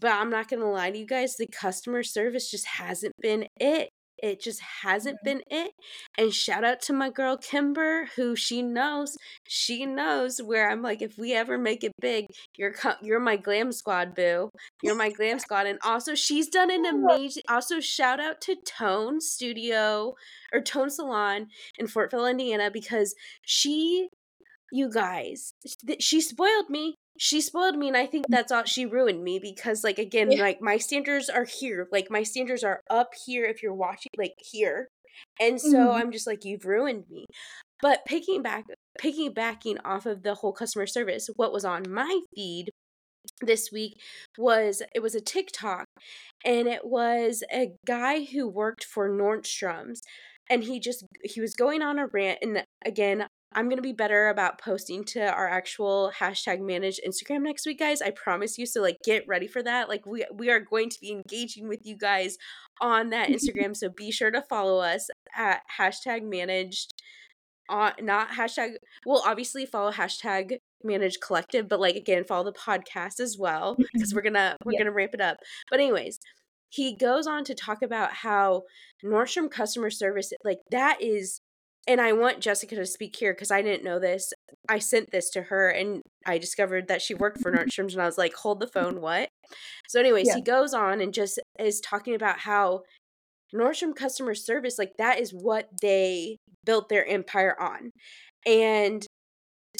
but I'm not gonna lie to you guys, the customer service just hasn't been it. It just hasn't Mhm. been it, and shout out to my girl Kimber, who she knows she knows where I'm like, "If we ever make it big, you're co you're my glam squad, boo. You're my glam squad," and also, she's done an amazing also, shout out to Tone Studio or Tone Salon in Fortville, Indiana, because she you guys, she spoiled me. She spoiled me, and I think that's all she ruined me because, like, again, Yeah. like, my standards are here, like, my standards are up here if you're watching like, here, and so, Mhm. I'm just like, "You've ruined me." But picking back piggybacking off of the whole customer service, what was on my feed this week was it was a TikTok, and it was a guy who worked for Nordstrom's. and he just he was going on a rant and again i'm going to be better about posting to our actual hashtag managed instagram next week guys. I promise you so like get ready for that. Like we we are going to be engaging with you guys on that instagram so be sure to follow us at hashtag managed on uh, not hashtag well obviously follow hashtag managed collective but like again follow the podcast as well because we're gonna we're yeah. gonna ramp it up. But anyways he goes on to talk about how Nordstrom customer service, like that is, and I want Jessica to speak here because I didn't know this. I sent this to her and I discovered that she worked for Nordstrom's and I was like, hold the phone, what? So, anyways, yeah. he goes on and just is talking about how Nordstrom customer service, like that is what they built their empire on. And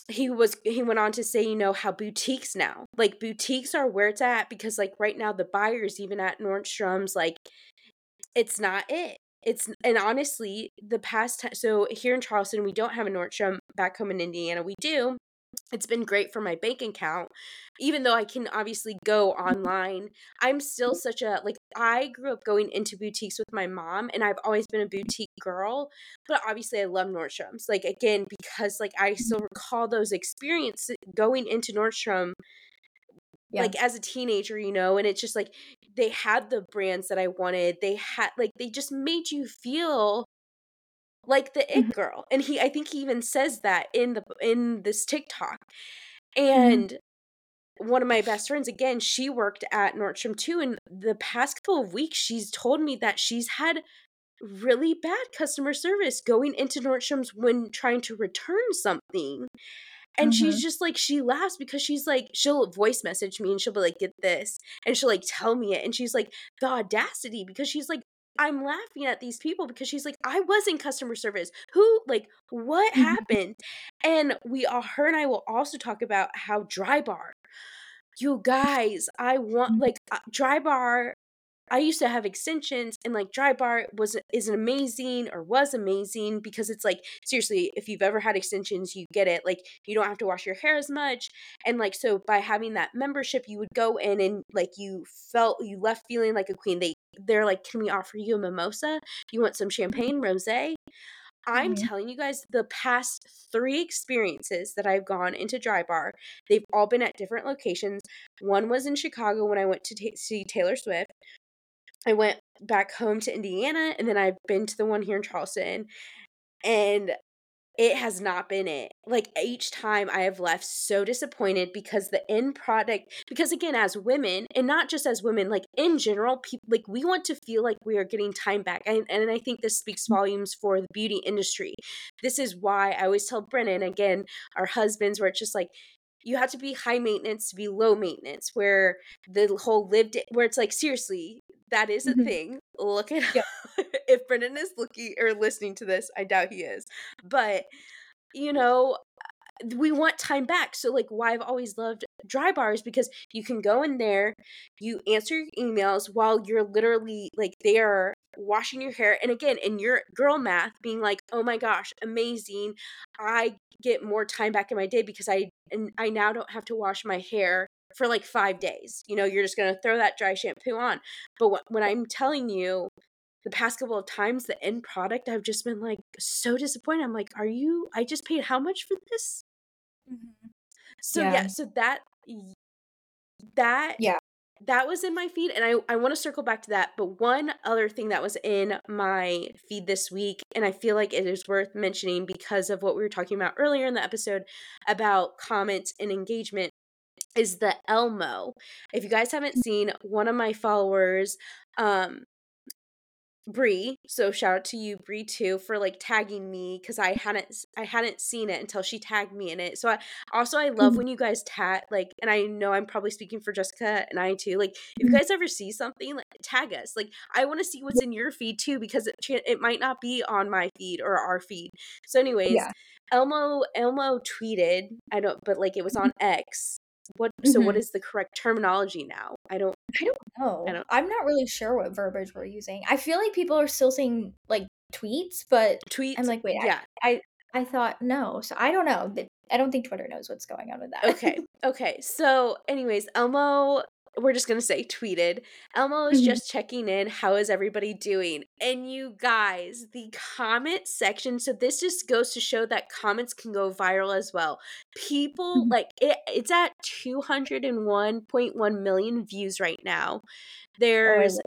he was he went on to say you know how boutiques now like boutiques are where it's at because like right now the buyers even at nordstrom's like it's not it it's and honestly the past time so here in charleston we don't have a nordstrom back home in indiana we do. It's been great for my bank account even though i can obviously go online. I'm still such a like i grew up going into boutiques with my mom and i've always been a boutique girl but obviously i love nordstrom's. Like again because like i still recall those experiences going into nordstrom yeah. like as a teenager you know and it's just like they had the brands that i wanted they had like they just made you feel like the it mm-hmm. girl and he i think he even says that in the in this tiktok mm-hmm. and mm-hmm. one of my best friends again she worked at nordstrom too and the past couple of weeks she's told me that she's had really bad customer service going into nordstrom's when trying to return something and mm-hmm. she's just like she laughs because she's like she'll voice message me and she'll be like get this and she'll like tell me it and she's like the audacity because she's like I'm laughing at these people because she's like, I was in customer service. Who, like, what mm-hmm. happened? And we all, her and I will also talk about how Drybar, you guys, I want, mm-hmm. like, uh, Drybar I used to have extensions and like Drybar was is amazing or was amazing because it's like seriously if you've ever had extensions you get it like you don't have to wash your hair as much and like so by having that membership you would go in and like you felt you left feeling like a queen they they're like can we offer you a mimosa you want some champagne rosé I'm mm-hmm. telling you guys, the past three experiences that I've gone into Drybar, they've all been at different locations. One was in Chicago when I went to t- see Taylor Swift. I went back home to Indiana and then I've been to the one here in Charleston and it has not been it. Like each time I have left so disappointed because the end product because again as women and not just as women like in general people like we want to feel like we are getting time back and and I think this speaks mm. volumes for the beauty industry. This is why I always tell Brennan again our husbands where it's just like you have to be high maintenance to be low maintenance where the whole lived where it's like seriously that is a mm-hmm. thing look at yep. if brendan is looking or listening to this i doubt he is but you know we want time back. So like why I've always loved dry bars because you can go in there, you answer your emails while you're literally like there washing your hair and again in your girl math being like, "Oh my gosh, amazing. I get more time back in my day because I and I now don't have to wash my hair for like 5 days. You know, you're just going to throw that dry shampoo on. But when I'm telling you the past couple of times the end product i've just been like so disappointed i'm like are you i just paid how much for this mm-hmm. so yeah. yeah so that that yeah that was in my feed and i i want to circle back to that but one other thing that was in my feed this week and i feel like it is worth mentioning because of what we were talking about earlier in the episode about comments and engagement is the elmo if you guys haven't seen one of my followers um Bree, so shout out to you, Bree, too, for like tagging me because I hadn't I hadn't seen it until she tagged me in it. So I also I love mm-hmm. when you guys tag like, and I know I'm probably speaking for Jessica and I too. Like, if you mm-hmm. guys ever see something, like tag us. Like, I want to see what's in your feed too because it it might not be on my feed or our feed. So, anyways, yeah. Elmo Elmo tweeted I don't, but like it was on X what so what mm-hmm. is the correct terminology now? I don't i don't know. I don't, i'm not really sure what verbiage we're using. I feel like people are still saying like tweets but tweets? i'm like wait yeah. I i, I thought no. So i don't know. I don't think twitter knows what's going on with that. Okay. Okay. So anyways elmo we're just gonna say tweeted elmo is Mhm. just checking in how is everybody doing and you guys the comment section so this just goes to show that comments can go viral as well people Mhm. like it, it's at 201.1 million views right now Oh, there's love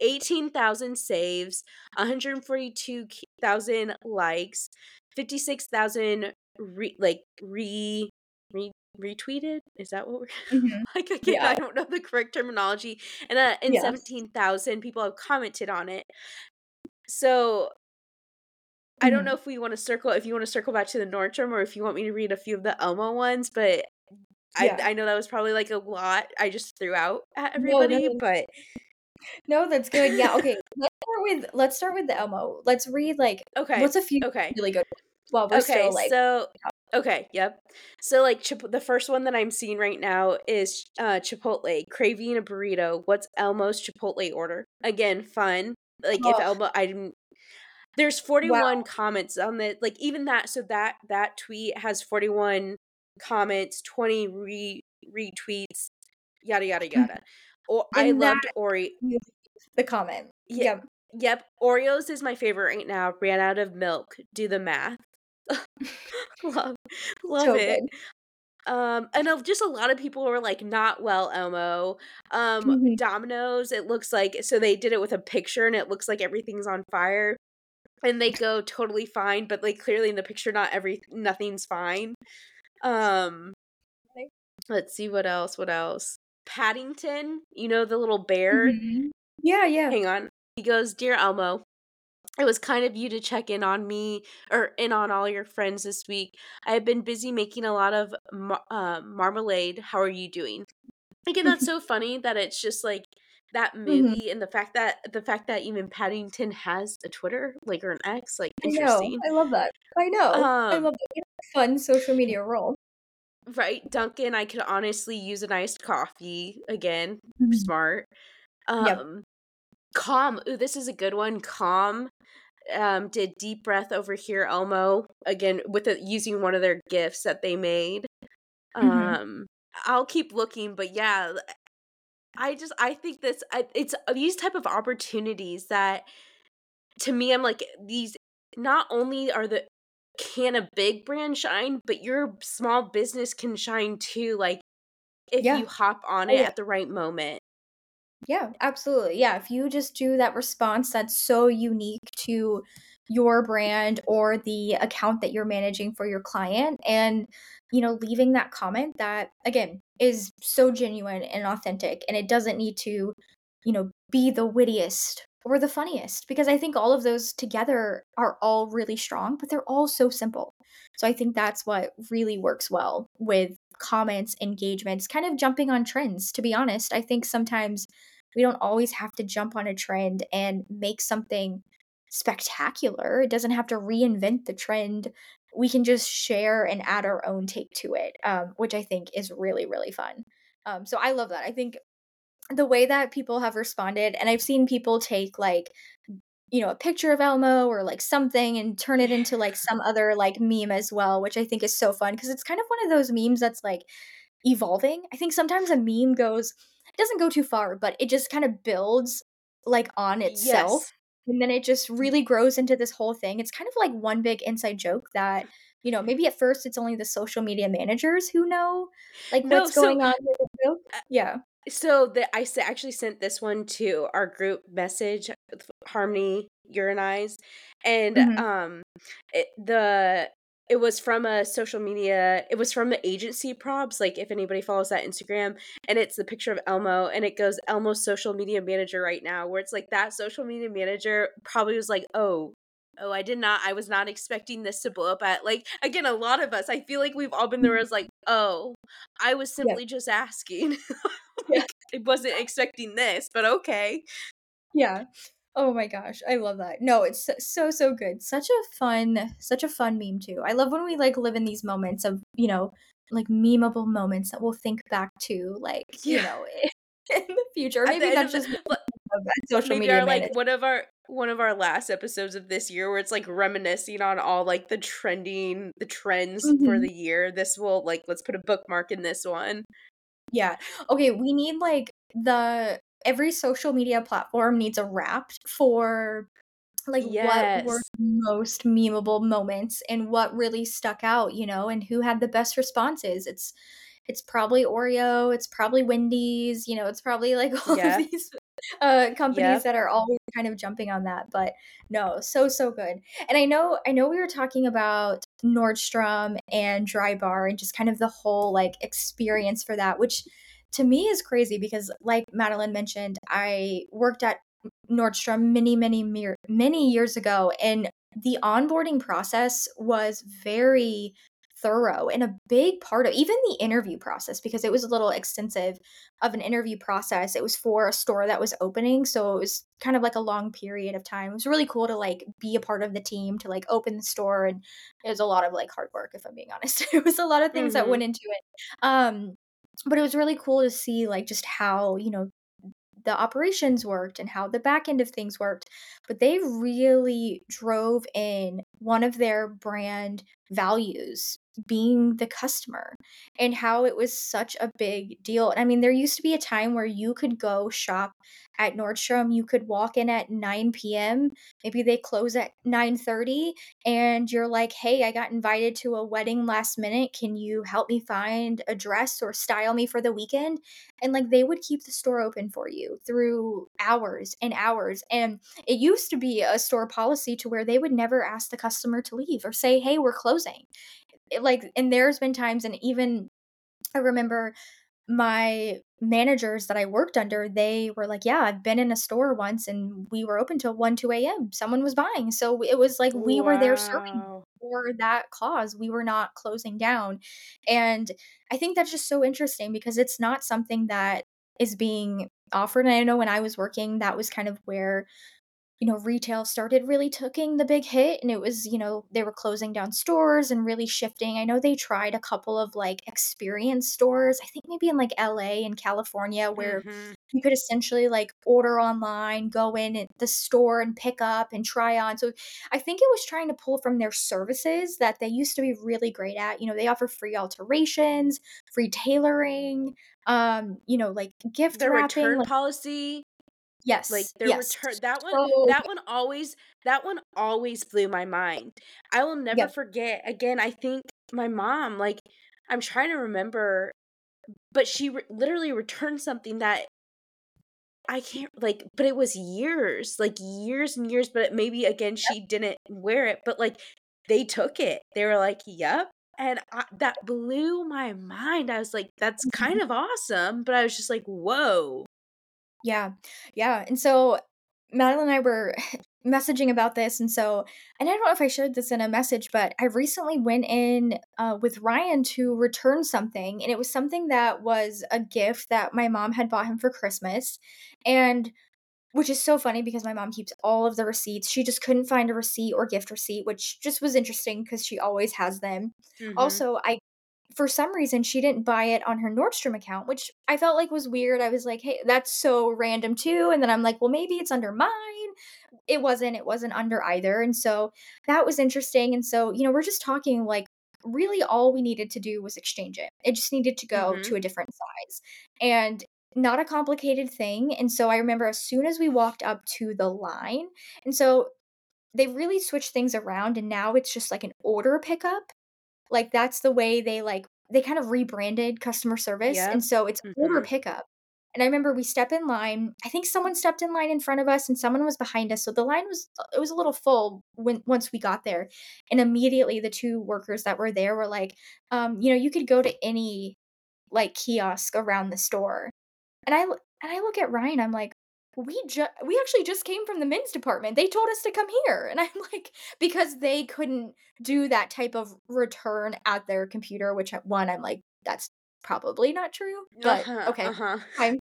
18,000 saves 142,000 likes 56,000 re- like re, re retweeted is that what we're Mhm. like again Yeah. i don't know the correct terminology and uh, and Yeah. 17,000 people have commented on it so i don't know Mhm. if we want to circle if you want to circle back to the Nordstrom or if you want me to read a few of the Elmo ones but I, Yeah. I know that was probably like a lot I just threw out at everybody no. but No, that's good. Yeah, okay. Let's start with let's start with the Elmo. Let's read like okay what's a few okay really good well we're Okay, still like so okay, yep. So like Chip- the first one that I'm seeing right now is uh Chipotle craving a burrito. What's Elmo's Chipotle order? Again, fun. Like if Oh, Elmo, I didn't. There's wow. 41 comments on the like even that. So that that tweet has 41 comments, 20 re retweets, yada yada Mhm. yada. Or I that loved Ori. the comment. Yep. yep. Oreos is my favorite right now. Ran out of milk. Do the math. love love So it. good. Um, and a just a lot of people were like, "Not well, Elmo." Um, Mhm. Domino's, it looks like so they did it with a picture and it looks like everything's on fire and they go totally fine, but like clearly in the picture not every nothing's fine. Um, let's see what else, what else? Paddington, you know the little bear? Mhm. Yeah, yeah. Hang on. He goes, "Dear Elmo, it was kind of you to check in on me or in on all your friends this week. I have been busy making a lot of mar- uh, marmalade. How are you doing? Again, that's so funny that it's just like that movie and the fact that the fact that even Paddington has a Twitter, like or an X, like I know. I love that. I know. I Um, love that. It's a fun social media role. right, Dunkin', I could honestly use an iced coffee. Again, Mhm. smart. Yep. Calm. Ooh, this is a good one. Calm. um did deep breath over here elmo again with it using one of their gifts that they made Mhm. um i'll keep looking but yeah i just i think this I, it's these type of opportunities that to me i'm like these not only are the can a big brand shine but your small business can shine too like if Yeah. you hop on Oh, it yeah. at the right moment Yeah, absolutely. Yeah, if you just do that response that's so unique to your brand or the account that you're managing for your client and you know leaving that comment that again is so genuine and authentic and it doesn't need to you know be the wittiest or the funniest because I think all of those together are all really strong but they're all so simple. So I think that's what really works well with comments, engagements, kind of jumping on trends to be honest. I think sometimes we don't always have to jump on a trend and make something spectacular. It doesn't have to reinvent the trend. We can just share and add our own take to it, um, which I think is really, really fun. Um, so I love that. I think the way that people have responded, and I've seen people take like, you know, a picture of Elmo or like something and turn it into like some other like meme as well, which I think is so fun because it's kind of one of those memes that's like evolving. I think sometimes a meme goes it doesn't go too far, but it just kind of builds like on itself yes and then it just really grows into this whole thing. It's kind of like one big inside joke that, you know, maybe at first it's only the social media managers who know like no what's so going on with the joke. Yeah. So the I actually sent this one to our group message, Harmony, your and Mhm. um, it, the it was from a social media. It was from the agency probs. Like if anybody follows that Instagram, and it's the picture of Elmo, and it goes Elmo's social media manager right now, where it's like that social media manager probably was like, oh. Oh, I did not. I was not expecting this to blow up at like again. A lot of us, I feel like we've all been there. As like, oh, I was Yeah. simply just asking. Yeah. like I wasn't expecting this, but okay. Yeah. Oh my gosh, I love that. No, it's so so, good. Such a fun such a fun meme too. I love when we like live in these moments of, you know, like memeable moments that we'll think back to like, you know, in the future. At the Maybe that's the just that social maybe media our like one of our one of our last episodes of this year where it's like reminiscing on all like the trending the trends for Mhm. the year. This will like let's put a bookmark in this one. Yeah. Okay, we need, like, the every social media platform needs a Wrapped for, like, what were most memeable moments and what really stuck out, you know, and who had the best responses. It's it's probably Oreo, it's probably Wendy's, you know, it's probably, like, all of these, uh, companies Yep. that are always kind of jumping on that, but no, so, so good. And I know I know we were talking about Nordstrom and Drybar and just kind of the whole, like, experience for that, which to me is crazy because like Madeleine mentioned, I worked at Nordstrom many, many many years ago, and the onboarding process was very thorough and a big part of even the interview process because it was a little extensive of an interview process. It was for a store that was opening, so it was kind of like a long period of time. It was really cool to like be a part of the team to like open the store and it was a lot of like hard work if I'm being honest. it was a lot of things that Mhm. went into it. Um but it was really cool to see like just how, you know, the operations worked and how the back end of things worked. But they really drove in one of their brand values being the customer and how it was such a big deal. I mean, there used to be a time where you could go shop at Nordstrom, you could walk in at 9 p.m. Maybe they close at 9:30 and you're like, "Hey, I got invited to a wedding last minute. Can you help me find a dress or style me for the weekend?" And like they would keep the store open for you through hours and hours. And it used to be a store policy to where they would never ask the customer to leave or say, "Hey, we're closing." It, like and there's been times and even I remember my managers that I worked under, they were like, "Yeah, I've been in a store once and we were open till 1, 2 AM. Someone was buying." So it was like we were there serving for that cause. We were not closing down. And I think that's just so interesting because it's not something that is being offered. And I know when I was working, that was kind of where you know, retail started really taking the big hit and it was, you know, they were closing down stores and really shifting. I know they tried a couple of like experience stores, I think maybe in like LA and California where Mhm. you could essentially like order online, go in at the store and pick up and try on. So I think it was trying to pull from their services that they used to be really great at. You know, they offer free alterations, free tailoring, um, you know, like gift The wrapping, return like policy, like, yes, their yes. return that one So that one always that one always blew my mind. I will never yep. forget again, I think my mom, like I'm trying to remember, but she re literally returned something that I can't like, but it was years, like, years and years, but maybe again, she didn't wear it, but, like, they took it. They were like, "Yep," and I that blew my mind. I was like, "That's kind Mhm. of awesome," but I was just like, "Whoa." Yeah. Yeah, and so Madeleine and I were messaging about this, and so and I don't know if I shared this in a message, but I recently went in, uh, with Ryan to return something, and it was something that was a gift that my mom had bought him for Christmas, and which is so funny because my mom keeps all of the receipts. She just couldn't find a receipt or gift receipt, which just was interesting because she always has them. Mhm. Also, I for some reason, she didn't buy it on her Nordstrom account, which I felt like was weird. I was like, "Hey, that's so random too." And then I'm like, "Well, maybe it's under mine." It wasn't. It wasn't under either. And so that was interesting. And so, you know, we're just talking like really all we needed to do was exchange it. It just needed to go Mhm. to a different size. And not a complicated thing. And so I remember as soon as we walked up to the line, and so they really switched things around and now it's just like an order pickup like, that's the way they, like they kind of rebranded customer service, and so it's order Mhm. pickup. And I remember we step in line I think someone stepped in line in front of us and someone was behind us, so the line was it was a little full when once we got there, and immediately the 2 workers that were there were like, um, you know, "You could go to any, like, kiosk around the store." And I and I look at Ryan, I'm like, "We ju we actually just came from the men's department. They told us to come here." And I'm like because they couldn't do that type of return at their computer, which at 1, I'm like, "That's probably not true." But Uh-huh, okay, uh-huh. fine.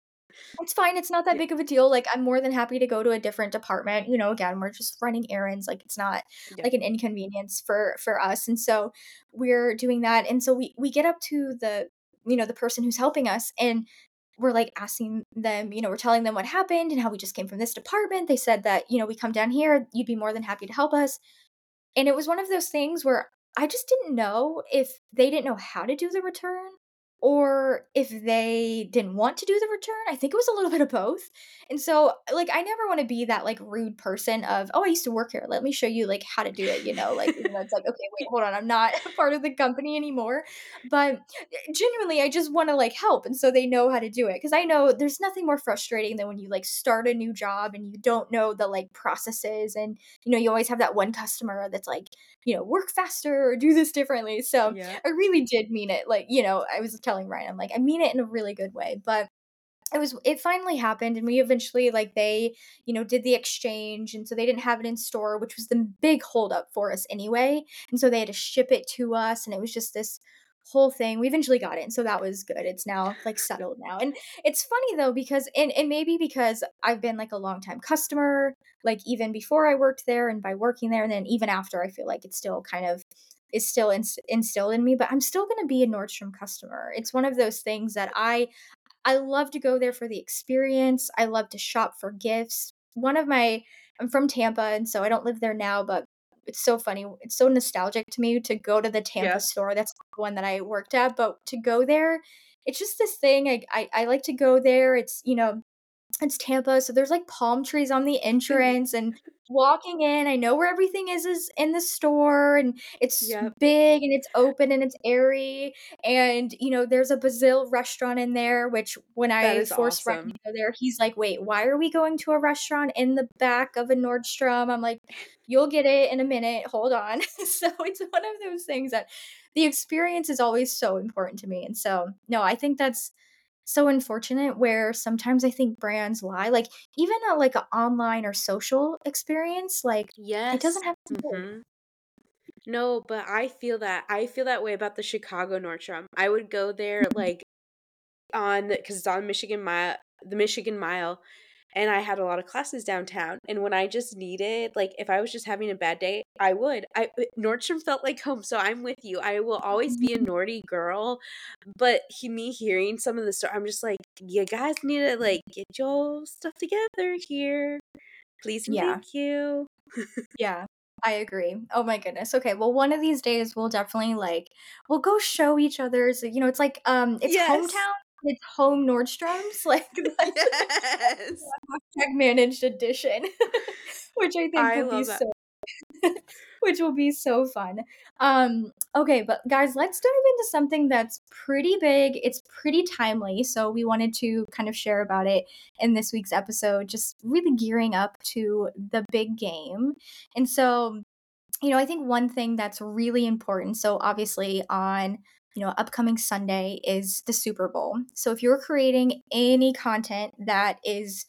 It's fine, it's not that big of a deal, like, I'm more than happy to go to a different department, you know, again, we're just running errands, like, it's not, yep. like, an inconvenience for for us, and so we're doing that, and so we we get up to the you know, the person who's helping us, and we're, like, asking them you know, we're telling them what happened and how we just came from this department, they said that, you know, "We come down here, you'd be more than happy to help us," and it was one of those things where I just didn't know if they didn't know how to do the return or if they didn't want to do the return. I think it was a little bit of both. And so, like, I never want to be that like rude person of, oh, I used to work here. Let me show you like how to do it. You know, like you know, it's like, okay, wait, hold on, I'm not part of the company anymore. But eh, genuinely, I just want to like help, and so they know how to do it. Because I know there's nothing more frustrating than when you like start a new job and you don't know the like processes, and you know, you always have that one customer that's like, you know, work faster or do this differently. So Yeah. I really did mean it. Like, you know, I was telling Ryan, I'm like, I mean it in a really good way. But it was it finally happened and we eventually like they you know did the exchange and so they didn't have it in store which was the big holdup for us anyway and so they had to ship it to us and it was just this whole thing we eventually got it so that was good it's now like settled now and it's funny though because and, and maybe because i've been like a long time customer like even before i worked there and by working there and then even after i feel like it's still kind of is still ins- instilled in me but i'm still going to be a nordstrom customer it's one of those things that i I love to go there for the experience. I love to shop for gifts. One of my I'm from Tampa and so I don't live there now, but it's so funny. It's so nostalgic to me to go to the Tampa Yeah. store. That's the one that I worked at, but to go there, it's just this thing. I I, I like to go there. It's you know it's Tampa, so there's like palm trees on the mm-hmm. entrance and walking in, I know where everything is is in the store and it's Yep. big and it's open and it's airy and you know there's a Bazille restaurant in there which when That I forced Ryan to go there he's like, "Wait, why are we going to a restaurant in the back of a Nordstrom?" I'm like, "You'll get it in a minute. Hold on." so it's one of those things that the experience is always so important to me and so no, I think that's so unfortunate where sometimes I think brands lie. Like even a like an online or social experience, like it doesn't have to Mhm. No, but I feel that I feel that way about the Chicago Nordstrom. I would go there, like, on the 'cause it's on Michigan Mile the Michigan Mile, and I had a lot of classes downtown, and when I just needed like, if I was just having a bad day, I would. I uh, Nordstrom felt like home, so I'm with you. I will always be a Mhm. Nordy girl, but he me hearing some of the sto I'm just like, "You guys need to, like, get your stuff together here. Please Yeah. thank you." Yeah. I agree. Oh my goodness. Okay, well one of these days we'll definitely like we'll go show each other's, you know, it's like um it's Yes. hometown, it's home Nordstroms, like Yes. hashtag managed edition, which I think I will be that. so which will be so fun. Um, okay, but guys, let's dive into something that's pretty big. It's pretty timely. So we wanted to kind of share about it in this week's episode, just really gearing up to the big game. And so, you know, I think one thing that's really important. So obviously on you know, upcoming Sunday is the Super Bowl. So if you're creating any content that is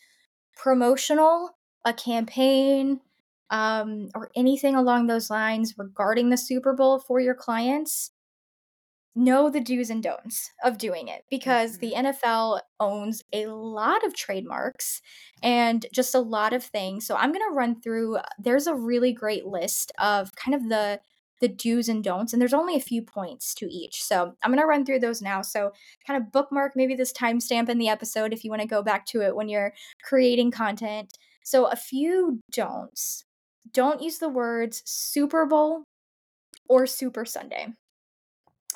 promotional, a campaign, um, or anything along those lines regarding the Super Bowl for your clients, know the do's and don'ts of doing it because the Mhm. NFL owns a lot of trademarks and just a lot of things. So I'm going to run through there's a really great list of kind of the the do's and don'ts and there's only a few points to each. So I'm going to run through those now. So kind of bookmark maybe this timestamp in the episode if you want to go back to it when you're creating content. So a few don'ts. Don't use the words Super Bowl or Super Sunday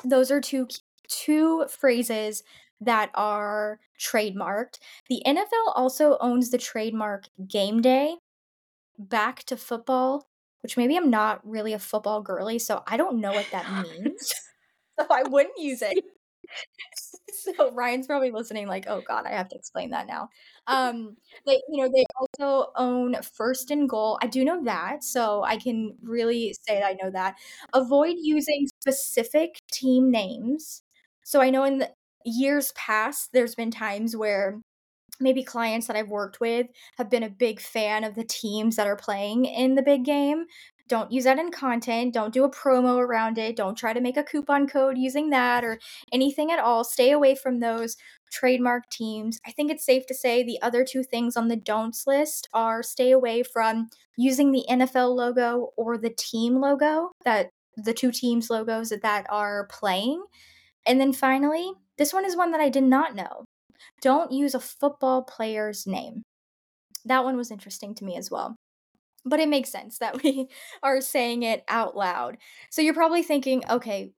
those are two two phrases that are trademarked. The NFL also owns the trademark game day, back to football, which maybe I'm not really a football girly, so I don't know what that means. So I wouldn't use it. So Ryan's probably listening like, "Oh god, I have to explain that now." Um, they you know, they also own First and Goal. I do know that, so I can really say I know that. Avoid using specific team names. So I know in the years past, there's been times where maybe clients that I've worked with have been a big fan of the teams that are playing in the big game. Don't use that in content. Don't do a promo around it. Don't try to make a coupon code using that or anything at all. Stay away from those trademark teams. I think it's safe to say the other two things on the don'ts list are stay away from using the NFL logo or the team logo that the two teams logos that are playing. And then finally, this one is one that I did not know don't use a football player's name. That one was interesting to me as well. But it makes sense that we are saying it out loud. So you're probably thinking, okay,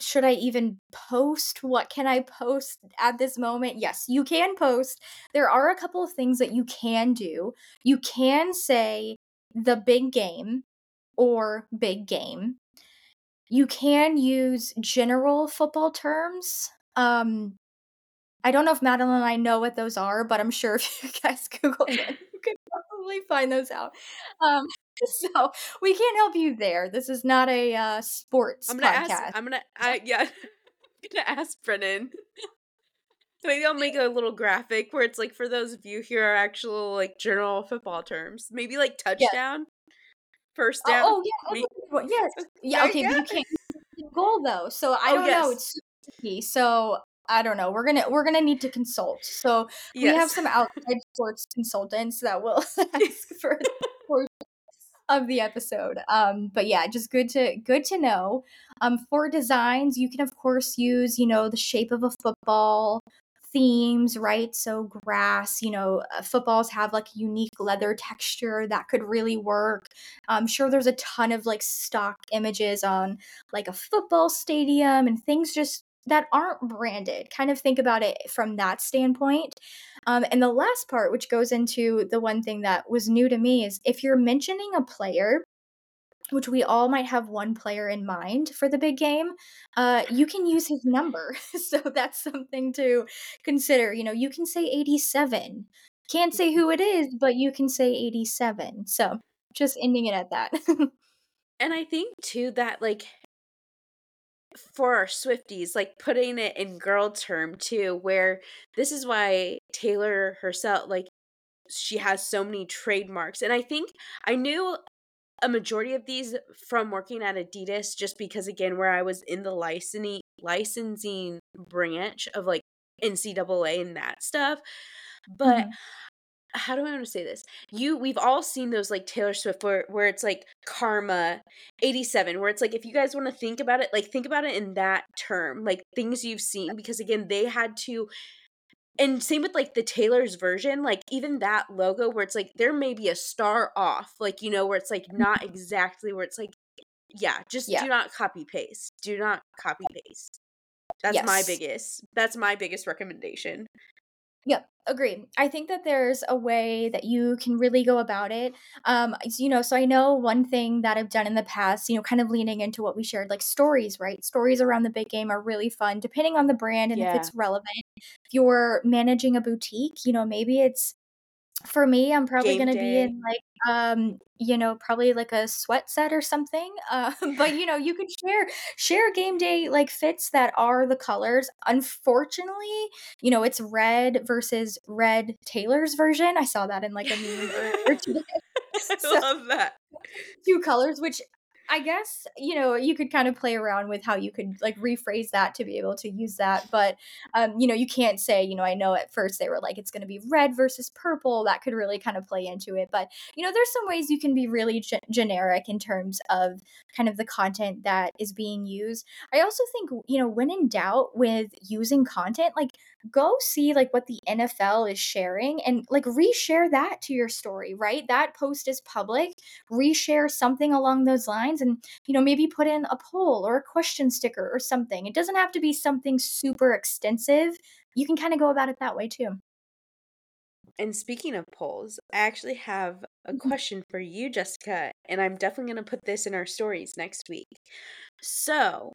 should I even post? What can I post at this moment? Yes, you can post. There are a couple of things that you can do. You can say the big game or big game. You can use general football terms. Um, I don't know if Madeleine and I know what those are, but I'm sure if you guys Google it, you could probably find those out. Um, so we can't help you there. This is not a uh, sports I'm gonna podcast. ask. I'm gonna. I yeah. I'm gonna ask Brennan. Maybe I'll make a little graphic where it's like for those of you here are actual like general football terms. Maybe like touchdown, first Oh, down. oh yeah, that's Me- a good one. yes, yeah. Okay, you but you can't goal though. So I Oh, don't know. It's super. So I don't know. We're gonna we're gonna need to consult. So we have some outside sports consultants that will ask for of the episode. Um, but yeah, just good to good to know. Um, for designs, you can of course use you know the shape of a football themes, right? So grass, you know, uh, footballs have like unique leather texture that could really work. I'm sure there's a ton of like stock images on like a football stadium and things just that aren't branded. Kind of think about it from that standpoint. Um, and the last part, which goes into the one thing that was new to me, is if you're mentioning a player, which we all might have one player in mind for the big game, uh, you can use his number. so that's something to consider. You know, you can say 87. Can't say who it is, but you can say 87. So just ending it at that. And I think too that like for our Swifties, like putting it in girl term too, where this is why Taylor herself, like, she has so many trademarks. And I think I knew a majority of these from working at Adidas, just because again, where I was in the licensing licensing branch of like NCAA and that stuff. But Mhm. How do I want to say this? You we've all seen those like Taylor Swift where where it's like karma 87 where it's like if you guys want to think about it like think about it in that term like things you've seen because again they had to and same with like the Taylor's version like even that logo where it's like there may be a star off like you know where it's like not mm-hmm. exactly where it's like yeah just Yeah. do not copy paste do not copy paste. That's my biggest that's my biggest recommendation Yep, agree. I think that there's a way that you can really go about it. Um, you know, so I know one thing that I've done in the past, you know, kind of leaning into what we shared, like stories, right? Stories around the big game are really fun, depending on the brand and if Yeah. it's relevant. If you're managing a boutique, you know, maybe it's for me, I'm probably game gonna be in like um, you know, probably like a sweat set or something. Uh, but you know, you could share share game day like fits that are the colors. Unfortunately, you know, it's red versus red Taylor's version. I saw that in like a meme earlier today. I So love that two colors, which I guess, you know, you could kind of play around with how you could like rephrase that to be able to use that. But, um, you know, you can't say, you know, I know at first they were like, it's going to be red versus purple. That could really kind of play into it. But, you know, there's some ways you can be really ge- generic in terms of kind of the content that is being used. I also think, you know, when in doubt with using content, like go see like what the NFL is sharing and like reshare that to your story, right? That post is public reshare something along those lines and you know maybe put in a poll or a question sticker or something it doesn't have to be something super extensive you can kind of go about it that way too And speaking of polls, I actually have a Mhm. question for you, Jessica, and I'm definitely going to put this in our stories next week. So,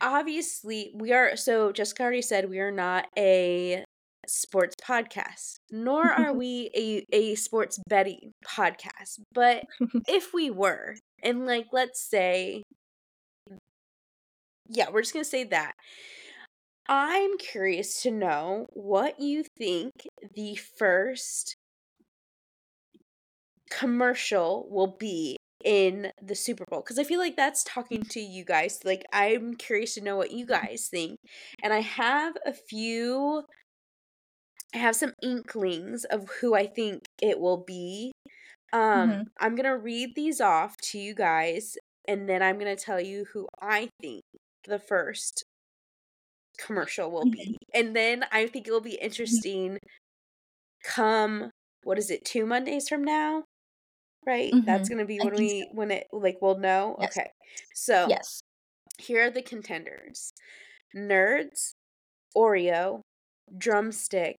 obviously, we are, so Jessica already said we are not a sports podcast, nor are we a, a sports betting podcast. But if we were, and like, let's say, yeah, we're just going to say that. I'm curious to know what you think the first commercial will be in the Super Bowl because I feel like that's talking to you guys. Like, I'm curious to know what you guys think. And I have a few, I have some inklings of who I think it will be. Um, Mhm. I'm gonna read these off to you guys, and then I'm gonna tell you who I think the first commercial will Mhm. be. And then I think it will be interesting come what is it, two Mondays from now? Right? That's Mhm. gonna be i when we so when it like we'll know. yes Okay. So yes Here are the contenders Nerds, Oreo, Drumstick,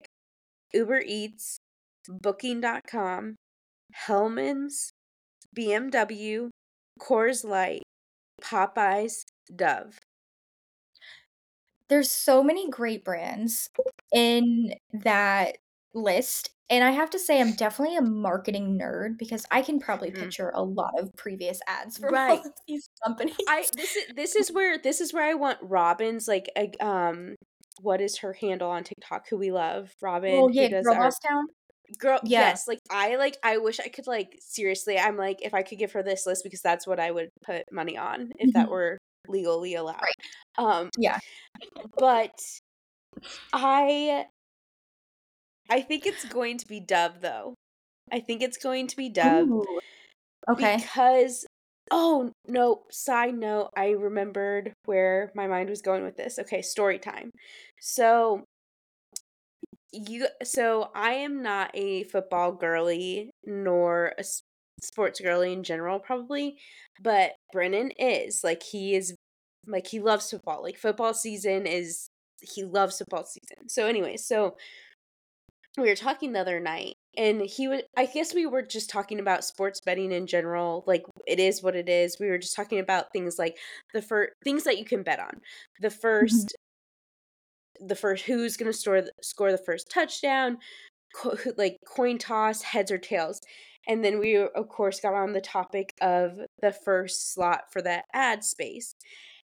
Uber Eats, Booking.com, Hellmann's, BMW, Coors Light, Popeyes, Dove. There's so many great brands in that list, and I have to say I'm definitely a marketing nerd because I can probably Mhm. picture a lot of previous ads all Right. these companies. I this is this is where this is where I want Robin's like a, um what is her handle on TikTok who we love? Robin who yeah, does Girl our Town. girl Yeah. yes, like I like I wish I could like seriously I'm like if I could give her this list because that's what I would put money on if that Mhm. were legally allowed. Right. Um Yeah. but I I think it's going to be Dove though. I think it's going to be Dove Ooh. Okay. because oh no, side note, I remembered where my mind was going with this. Okay, story time. So you so I am not a football girly nor a sports girly in general probably, but Brennan is. Like he is like he loves football. Like football season is he loves football season. So anyway, so we were talking the other night and he would i guess we were just talking about sports betting in general like it is what it is. We were just talking about things like the first things that you can bet on. The Mhm. first the first who's going to score score the first touchdown co- like coin toss heads or tails. And then we of course got on the topic of the first slot for that ad space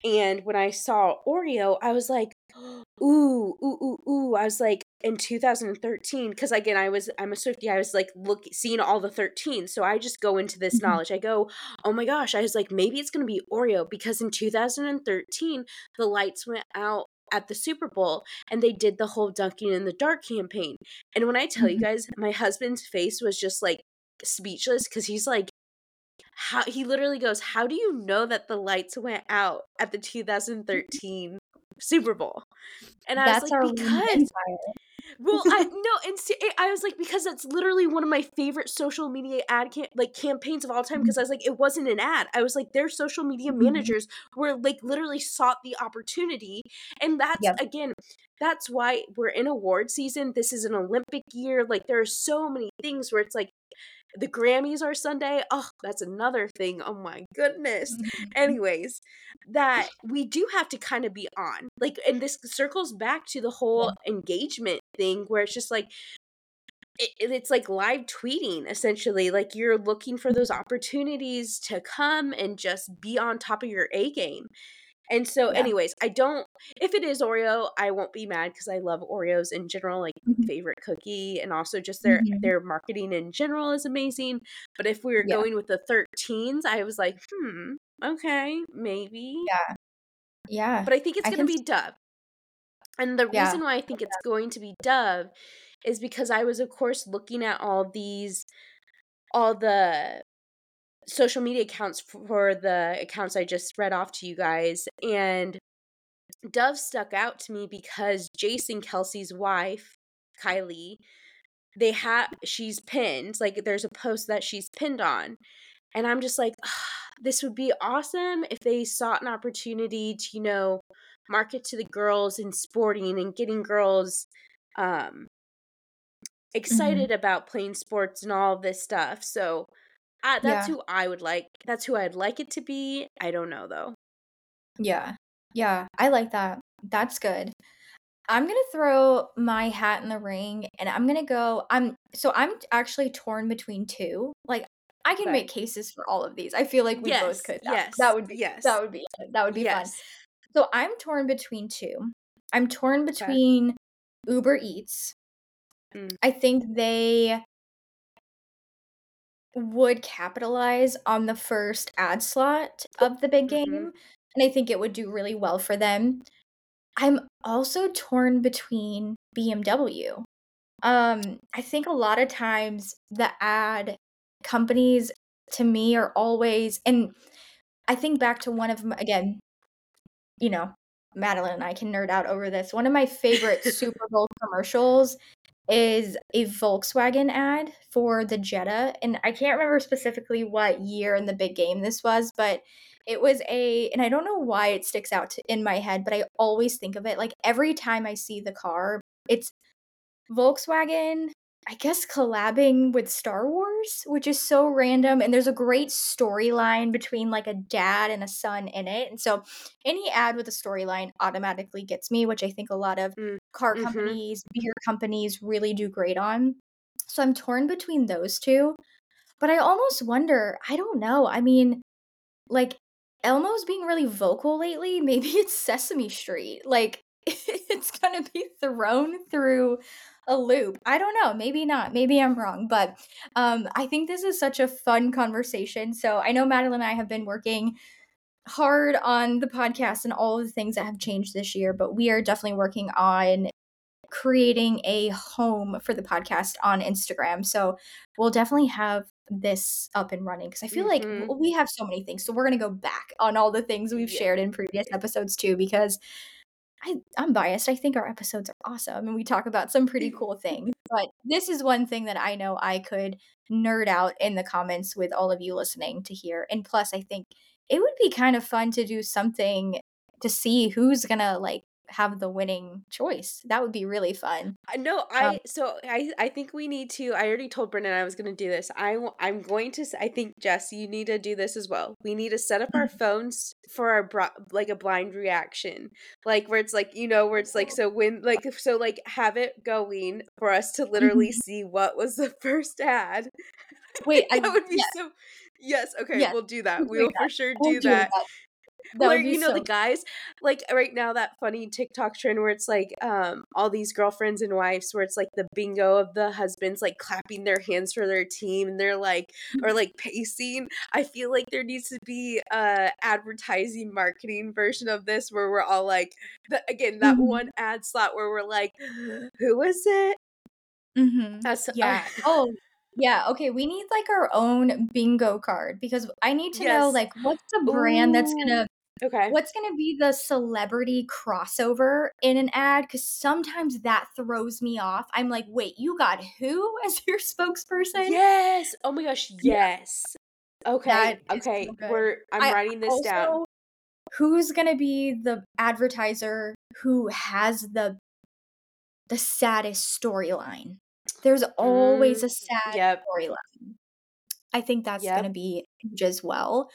and when I saw Oreo, I was like, ooh, ooh, ooh, ooh. I was like, in 2013, because again, I was, I'm a Swiftie. I was like, look, seeing all the 13. So I just go into this Mhm. knowledge. I go, oh my gosh. I was like, maybe it's going to be Oreo because in 2013, the lights went out at the Super Bowl and they did the whole Dunking in the Dark campaign. And when I tell you Mhm. guys, my husband's face was just like speechless because he's like, how he literally goes, How do you know that the lights went out at the 2013 Super Bowl? And I That's was like, Because well, I no, and se- I was like, because that's literally one of my favorite social media ad cam- like campaigns of all time. Because I was like, it wasn't an ad. I was like, their social media Mhm. managers were like literally sought the opportunity, and that's Yep. again, that's why we're in award season. This is an Olympic year. Like there are so many things where it's like. The Grammys are Sunday. Oh, that's another thing. Oh my goodness Mhm. anyways that we do have to kind of be on like and this circles back to the whole engagement thing where it's just like it, it's like live tweeting essentially like you're looking for those opportunities to come and just be on top of your a game and so Yeah. anyways i don't if it is oreo i won't be mad because i love oreos in general like Mhm. favorite cookie and also just their Mhm. their marketing in general is amazing but if we were Yeah. going with the 13s i was like hmm okay maybe Yeah. Yeah. but i think it's I going to can be dove and the Yeah. reason why i think it's going to be dove is because i was of course looking at all these all the social media accounts for the accounts i just read off to you guys and Dove stuck out to me because Jason Kelce's wife, Kylie, they have she's pinned, like there's a post that she's pinned on. And I'm just like, "Ah, this would be awesome if they sought an opportunity to, you know, market to the girls in sporting and getting girls um Mhm. excited about playing sports and all this stuff. So I, that's Yeah. who I would like. That's who I'd like it to be. I don't know though. Yeah. Yeah. I like that. That's good. I'm gonna throw my hat in the ring and I'm gonna go I'm so I'm actually torn between 2. Like, I can Okay. make cases for all of these. I feel like we both could. That Yes. that would be Yes. that would be that would be fun. So I'm torn between 2. I'm torn Okay. between Uber Eats. Mm. I think they would capitalize on the first ad slot of the big Mhm. game, and I think it would do really well for them. I'm also torn between BMW. Um, I think a lot of times the ad companies to me are always and I think back to one of m again, you know, Madeleine and I can nerd out over this. One of my favorite Super Bowl commercials is a Volkswagen ad for the Jetta, and I can't remember specifically what year in the big game this was, but It was a and I don't know why it sticks out to, in my head, but I always think of it like every time I see the car, it's Volkswagen, I guess collabing with Star Wars, which is so random and there's a great storyline between like a dad and a son in it. And so any ad with a storyline automatically gets me, which I think a lot of Mm, car mhm. companies, beer companies really do great on. So I'm torn between those two, but I almost wonder, I don't know. I mean, like Elmo's being really vocal lately. Maybe it's Sesame Street. Like it's gonna be thrown through a loop. I don't know. Maybe not. Maybe I'm wrong. But um, I think this is such a fun conversation. So I know Madeleine and I have been working hard on the podcast and all of the things that have changed this year, but we are definitely working on creating a home for the podcast on Instagram. So we'll definitely have this up and running because I feel like Mhm. w- we have so many things. So we're going to go back on all the things we've Yeah. shared in previous episodes too because I I'm biased. I think our episodes are awesome and we talk about some pretty mm-hmm. cool things. But this is one thing that I know I could nerd out in the comments with all of you listening to hear. And plus I think it would be kind of fun to do something to see who's going to like have the winning choice. That would be really fun. I no, Um, I so I I think we need to. I already told Brendan I was going to do this. I I'm going to. I think Jess, you need to do this as well. We need to set up our phones for our bro- like a blind reaction, like where it's like you know where it's like so when like so like have it going for us to literally Mhm. see what was the first ad. Wait, I that would be yeah, so. Yes, okay, yes, we'll do that. I'm we'll that. for sure We'll do do that. that. Where you know the guys like right now that funny TikTok trend where it's like um all these girlfriends and wives where it's like the bingo of the husbands like clapping their hands for their team and they're like or like pacing. I feel like there needs to be a advertising marketing version of this where we're all like the, again that Mhm. one ad slot where we're like who was it? Mhm. That's uh, Yeah. Oh, yeah, okay, we need, like, our own bingo card because I need to know, like, what's the brand that's gonna Okay. what's gonna be the celebrity crossover in an ad? Because sometimes that throws me off. I'm like, "Wait, you got who as your spokesperson?" Yes. Oh my gosh, Yeah, yes. Okay. that is so Okay. good. We're I'm I writing this down. who's gonna be the advertiser who has the the saddest storyline? There's always Mm, a sad yep. storyline. I think that's gonna be huge as well.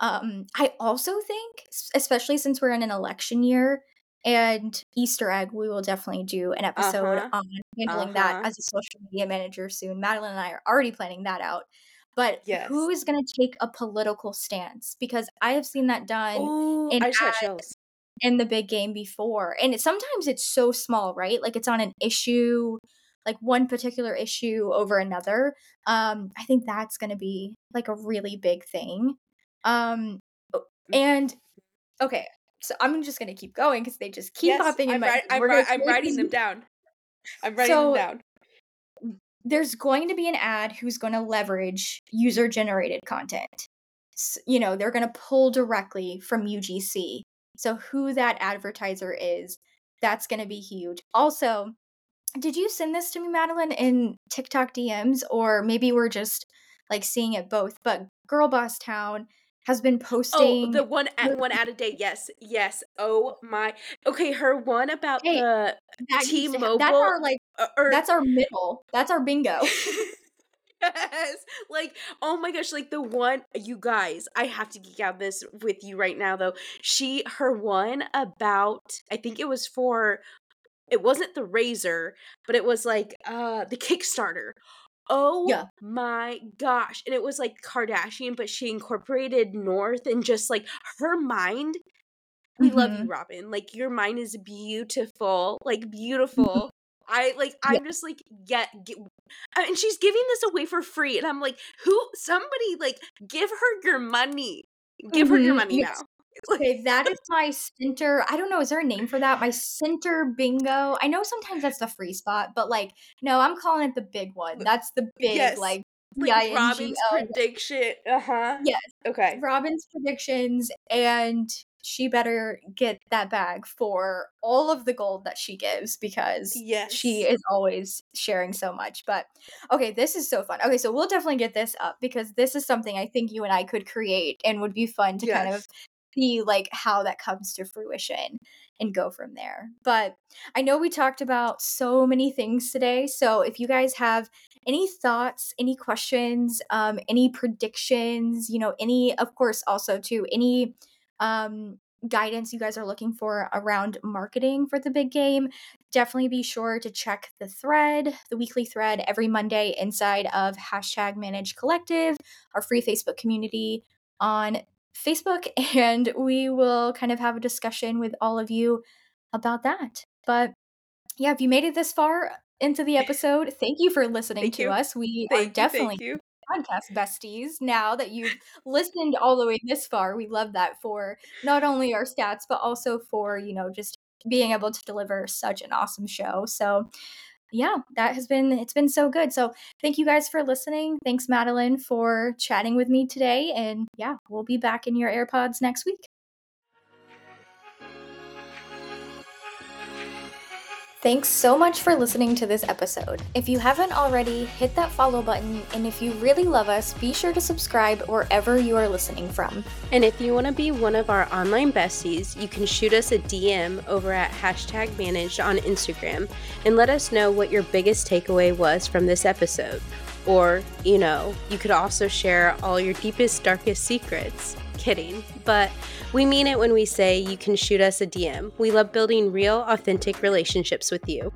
Um, I also think, especially since we're in an election year and Easter egg, we will definitely do an episode Uh-huh. on handling that Uh-huh. as a social media manager soon. Madeleine and I are already planning that out. But who Yes. is going to take a political stance? Because I have seen that done Oh, in I just got ads in the big game before. And it, sometimes it's so small, right? Like it's on an issue, like one particular issue over another. Um, I think that's going to be like a really big thing. Um, Mm. and okay, so I'm just going to keep going because they just keep Yes, popping in I'm my right. I'm gonna I'm writing them down. I'm writing them So down. there's going to be an ad who's going to leverage user generated content. S- you know, they're going to pull directly from UGC. So who that advertiser is, that's going to be huge. Also, did you send this to me, Madeleine, in TikTok DMs, or maybe we're just like seeing it both? But Girl Boss Town has been Oh, posting. the one at one ad a day. Yes. Yes. Oh my. Okay, her one about Hey, the that needs to ha- that's T-Mobile our like uh, or that's our middle. That's our bingo. Yes. Like, oh my gosh, like the one you guys, I have to geek out this with you right now though. She her one about I think it was for it wasn't the razor, but it was like uh the Kickstarter. Oh yeah. my gosh. And it was like Kardashian, but she incorporated North and just like her mind. We love you, hmm Robin. Like your mind is beautiful. Like beautiful. I like I'm just like get, get and she's giving this away for free and I'm like who somebody like give her your money. Give her your hmm money Yes. now. Okay, that is my center. I don't know. Is there a name for that? My center bingo. I know sometimes that's the free spot, but like, no, I'm calling it the big one. That's the big, Yes. like, Like Robin's prediction. Uh-huh. Yes, Okay. Robin's predictions and she better get that bag for all of the gold that she gives because Yes. she is always sharing so much. But okay, this is so fun. Okay, so we'll definitely get this up because this is something I think you and I could create and would be fun to kind of Yes. See like how that comes to fruition and go from there. But I know we talked about so many things today. So if you guys have any thoughts, any questions, um, any predictions, you know, any, of course, also to any um, guidance you guys are looking for around marketing for the big game, definitely be sure to check the thread, the weekly thread every Monday inside of hashtag manage collective, our free Facebook community on Facebook, and we will kind of have a discussion with all of you about that. But yeah, if you made it this far into the episode, thank you for listening Thank to you. us. We are you. definitely podcast besties now that you've listened all the way this far. We love that for not only our stats, but also for, you know, just being able to deliver such an awesome show. So, yeah, that has been it's been so good. So, thank you guys for listening. Thanks Madeleine for chatting with me today and yeah, we'll be back in your AirPods next week. Thanks so much for listening to this episode. If you haven't already, hit that follow button, and if you really love us, be sure to subscribe wherever you are listening from. And if you want to be one of our online besties, you can shoot us a DM over at hashtag managed on Instagram and let us know what your biggest takeaway was from this episode. Or, you know, you could also share all your deepest, darkest secrets. Kidding. But we mean it when we say you can shoot us a DM. We love building real, authentic relationships with you.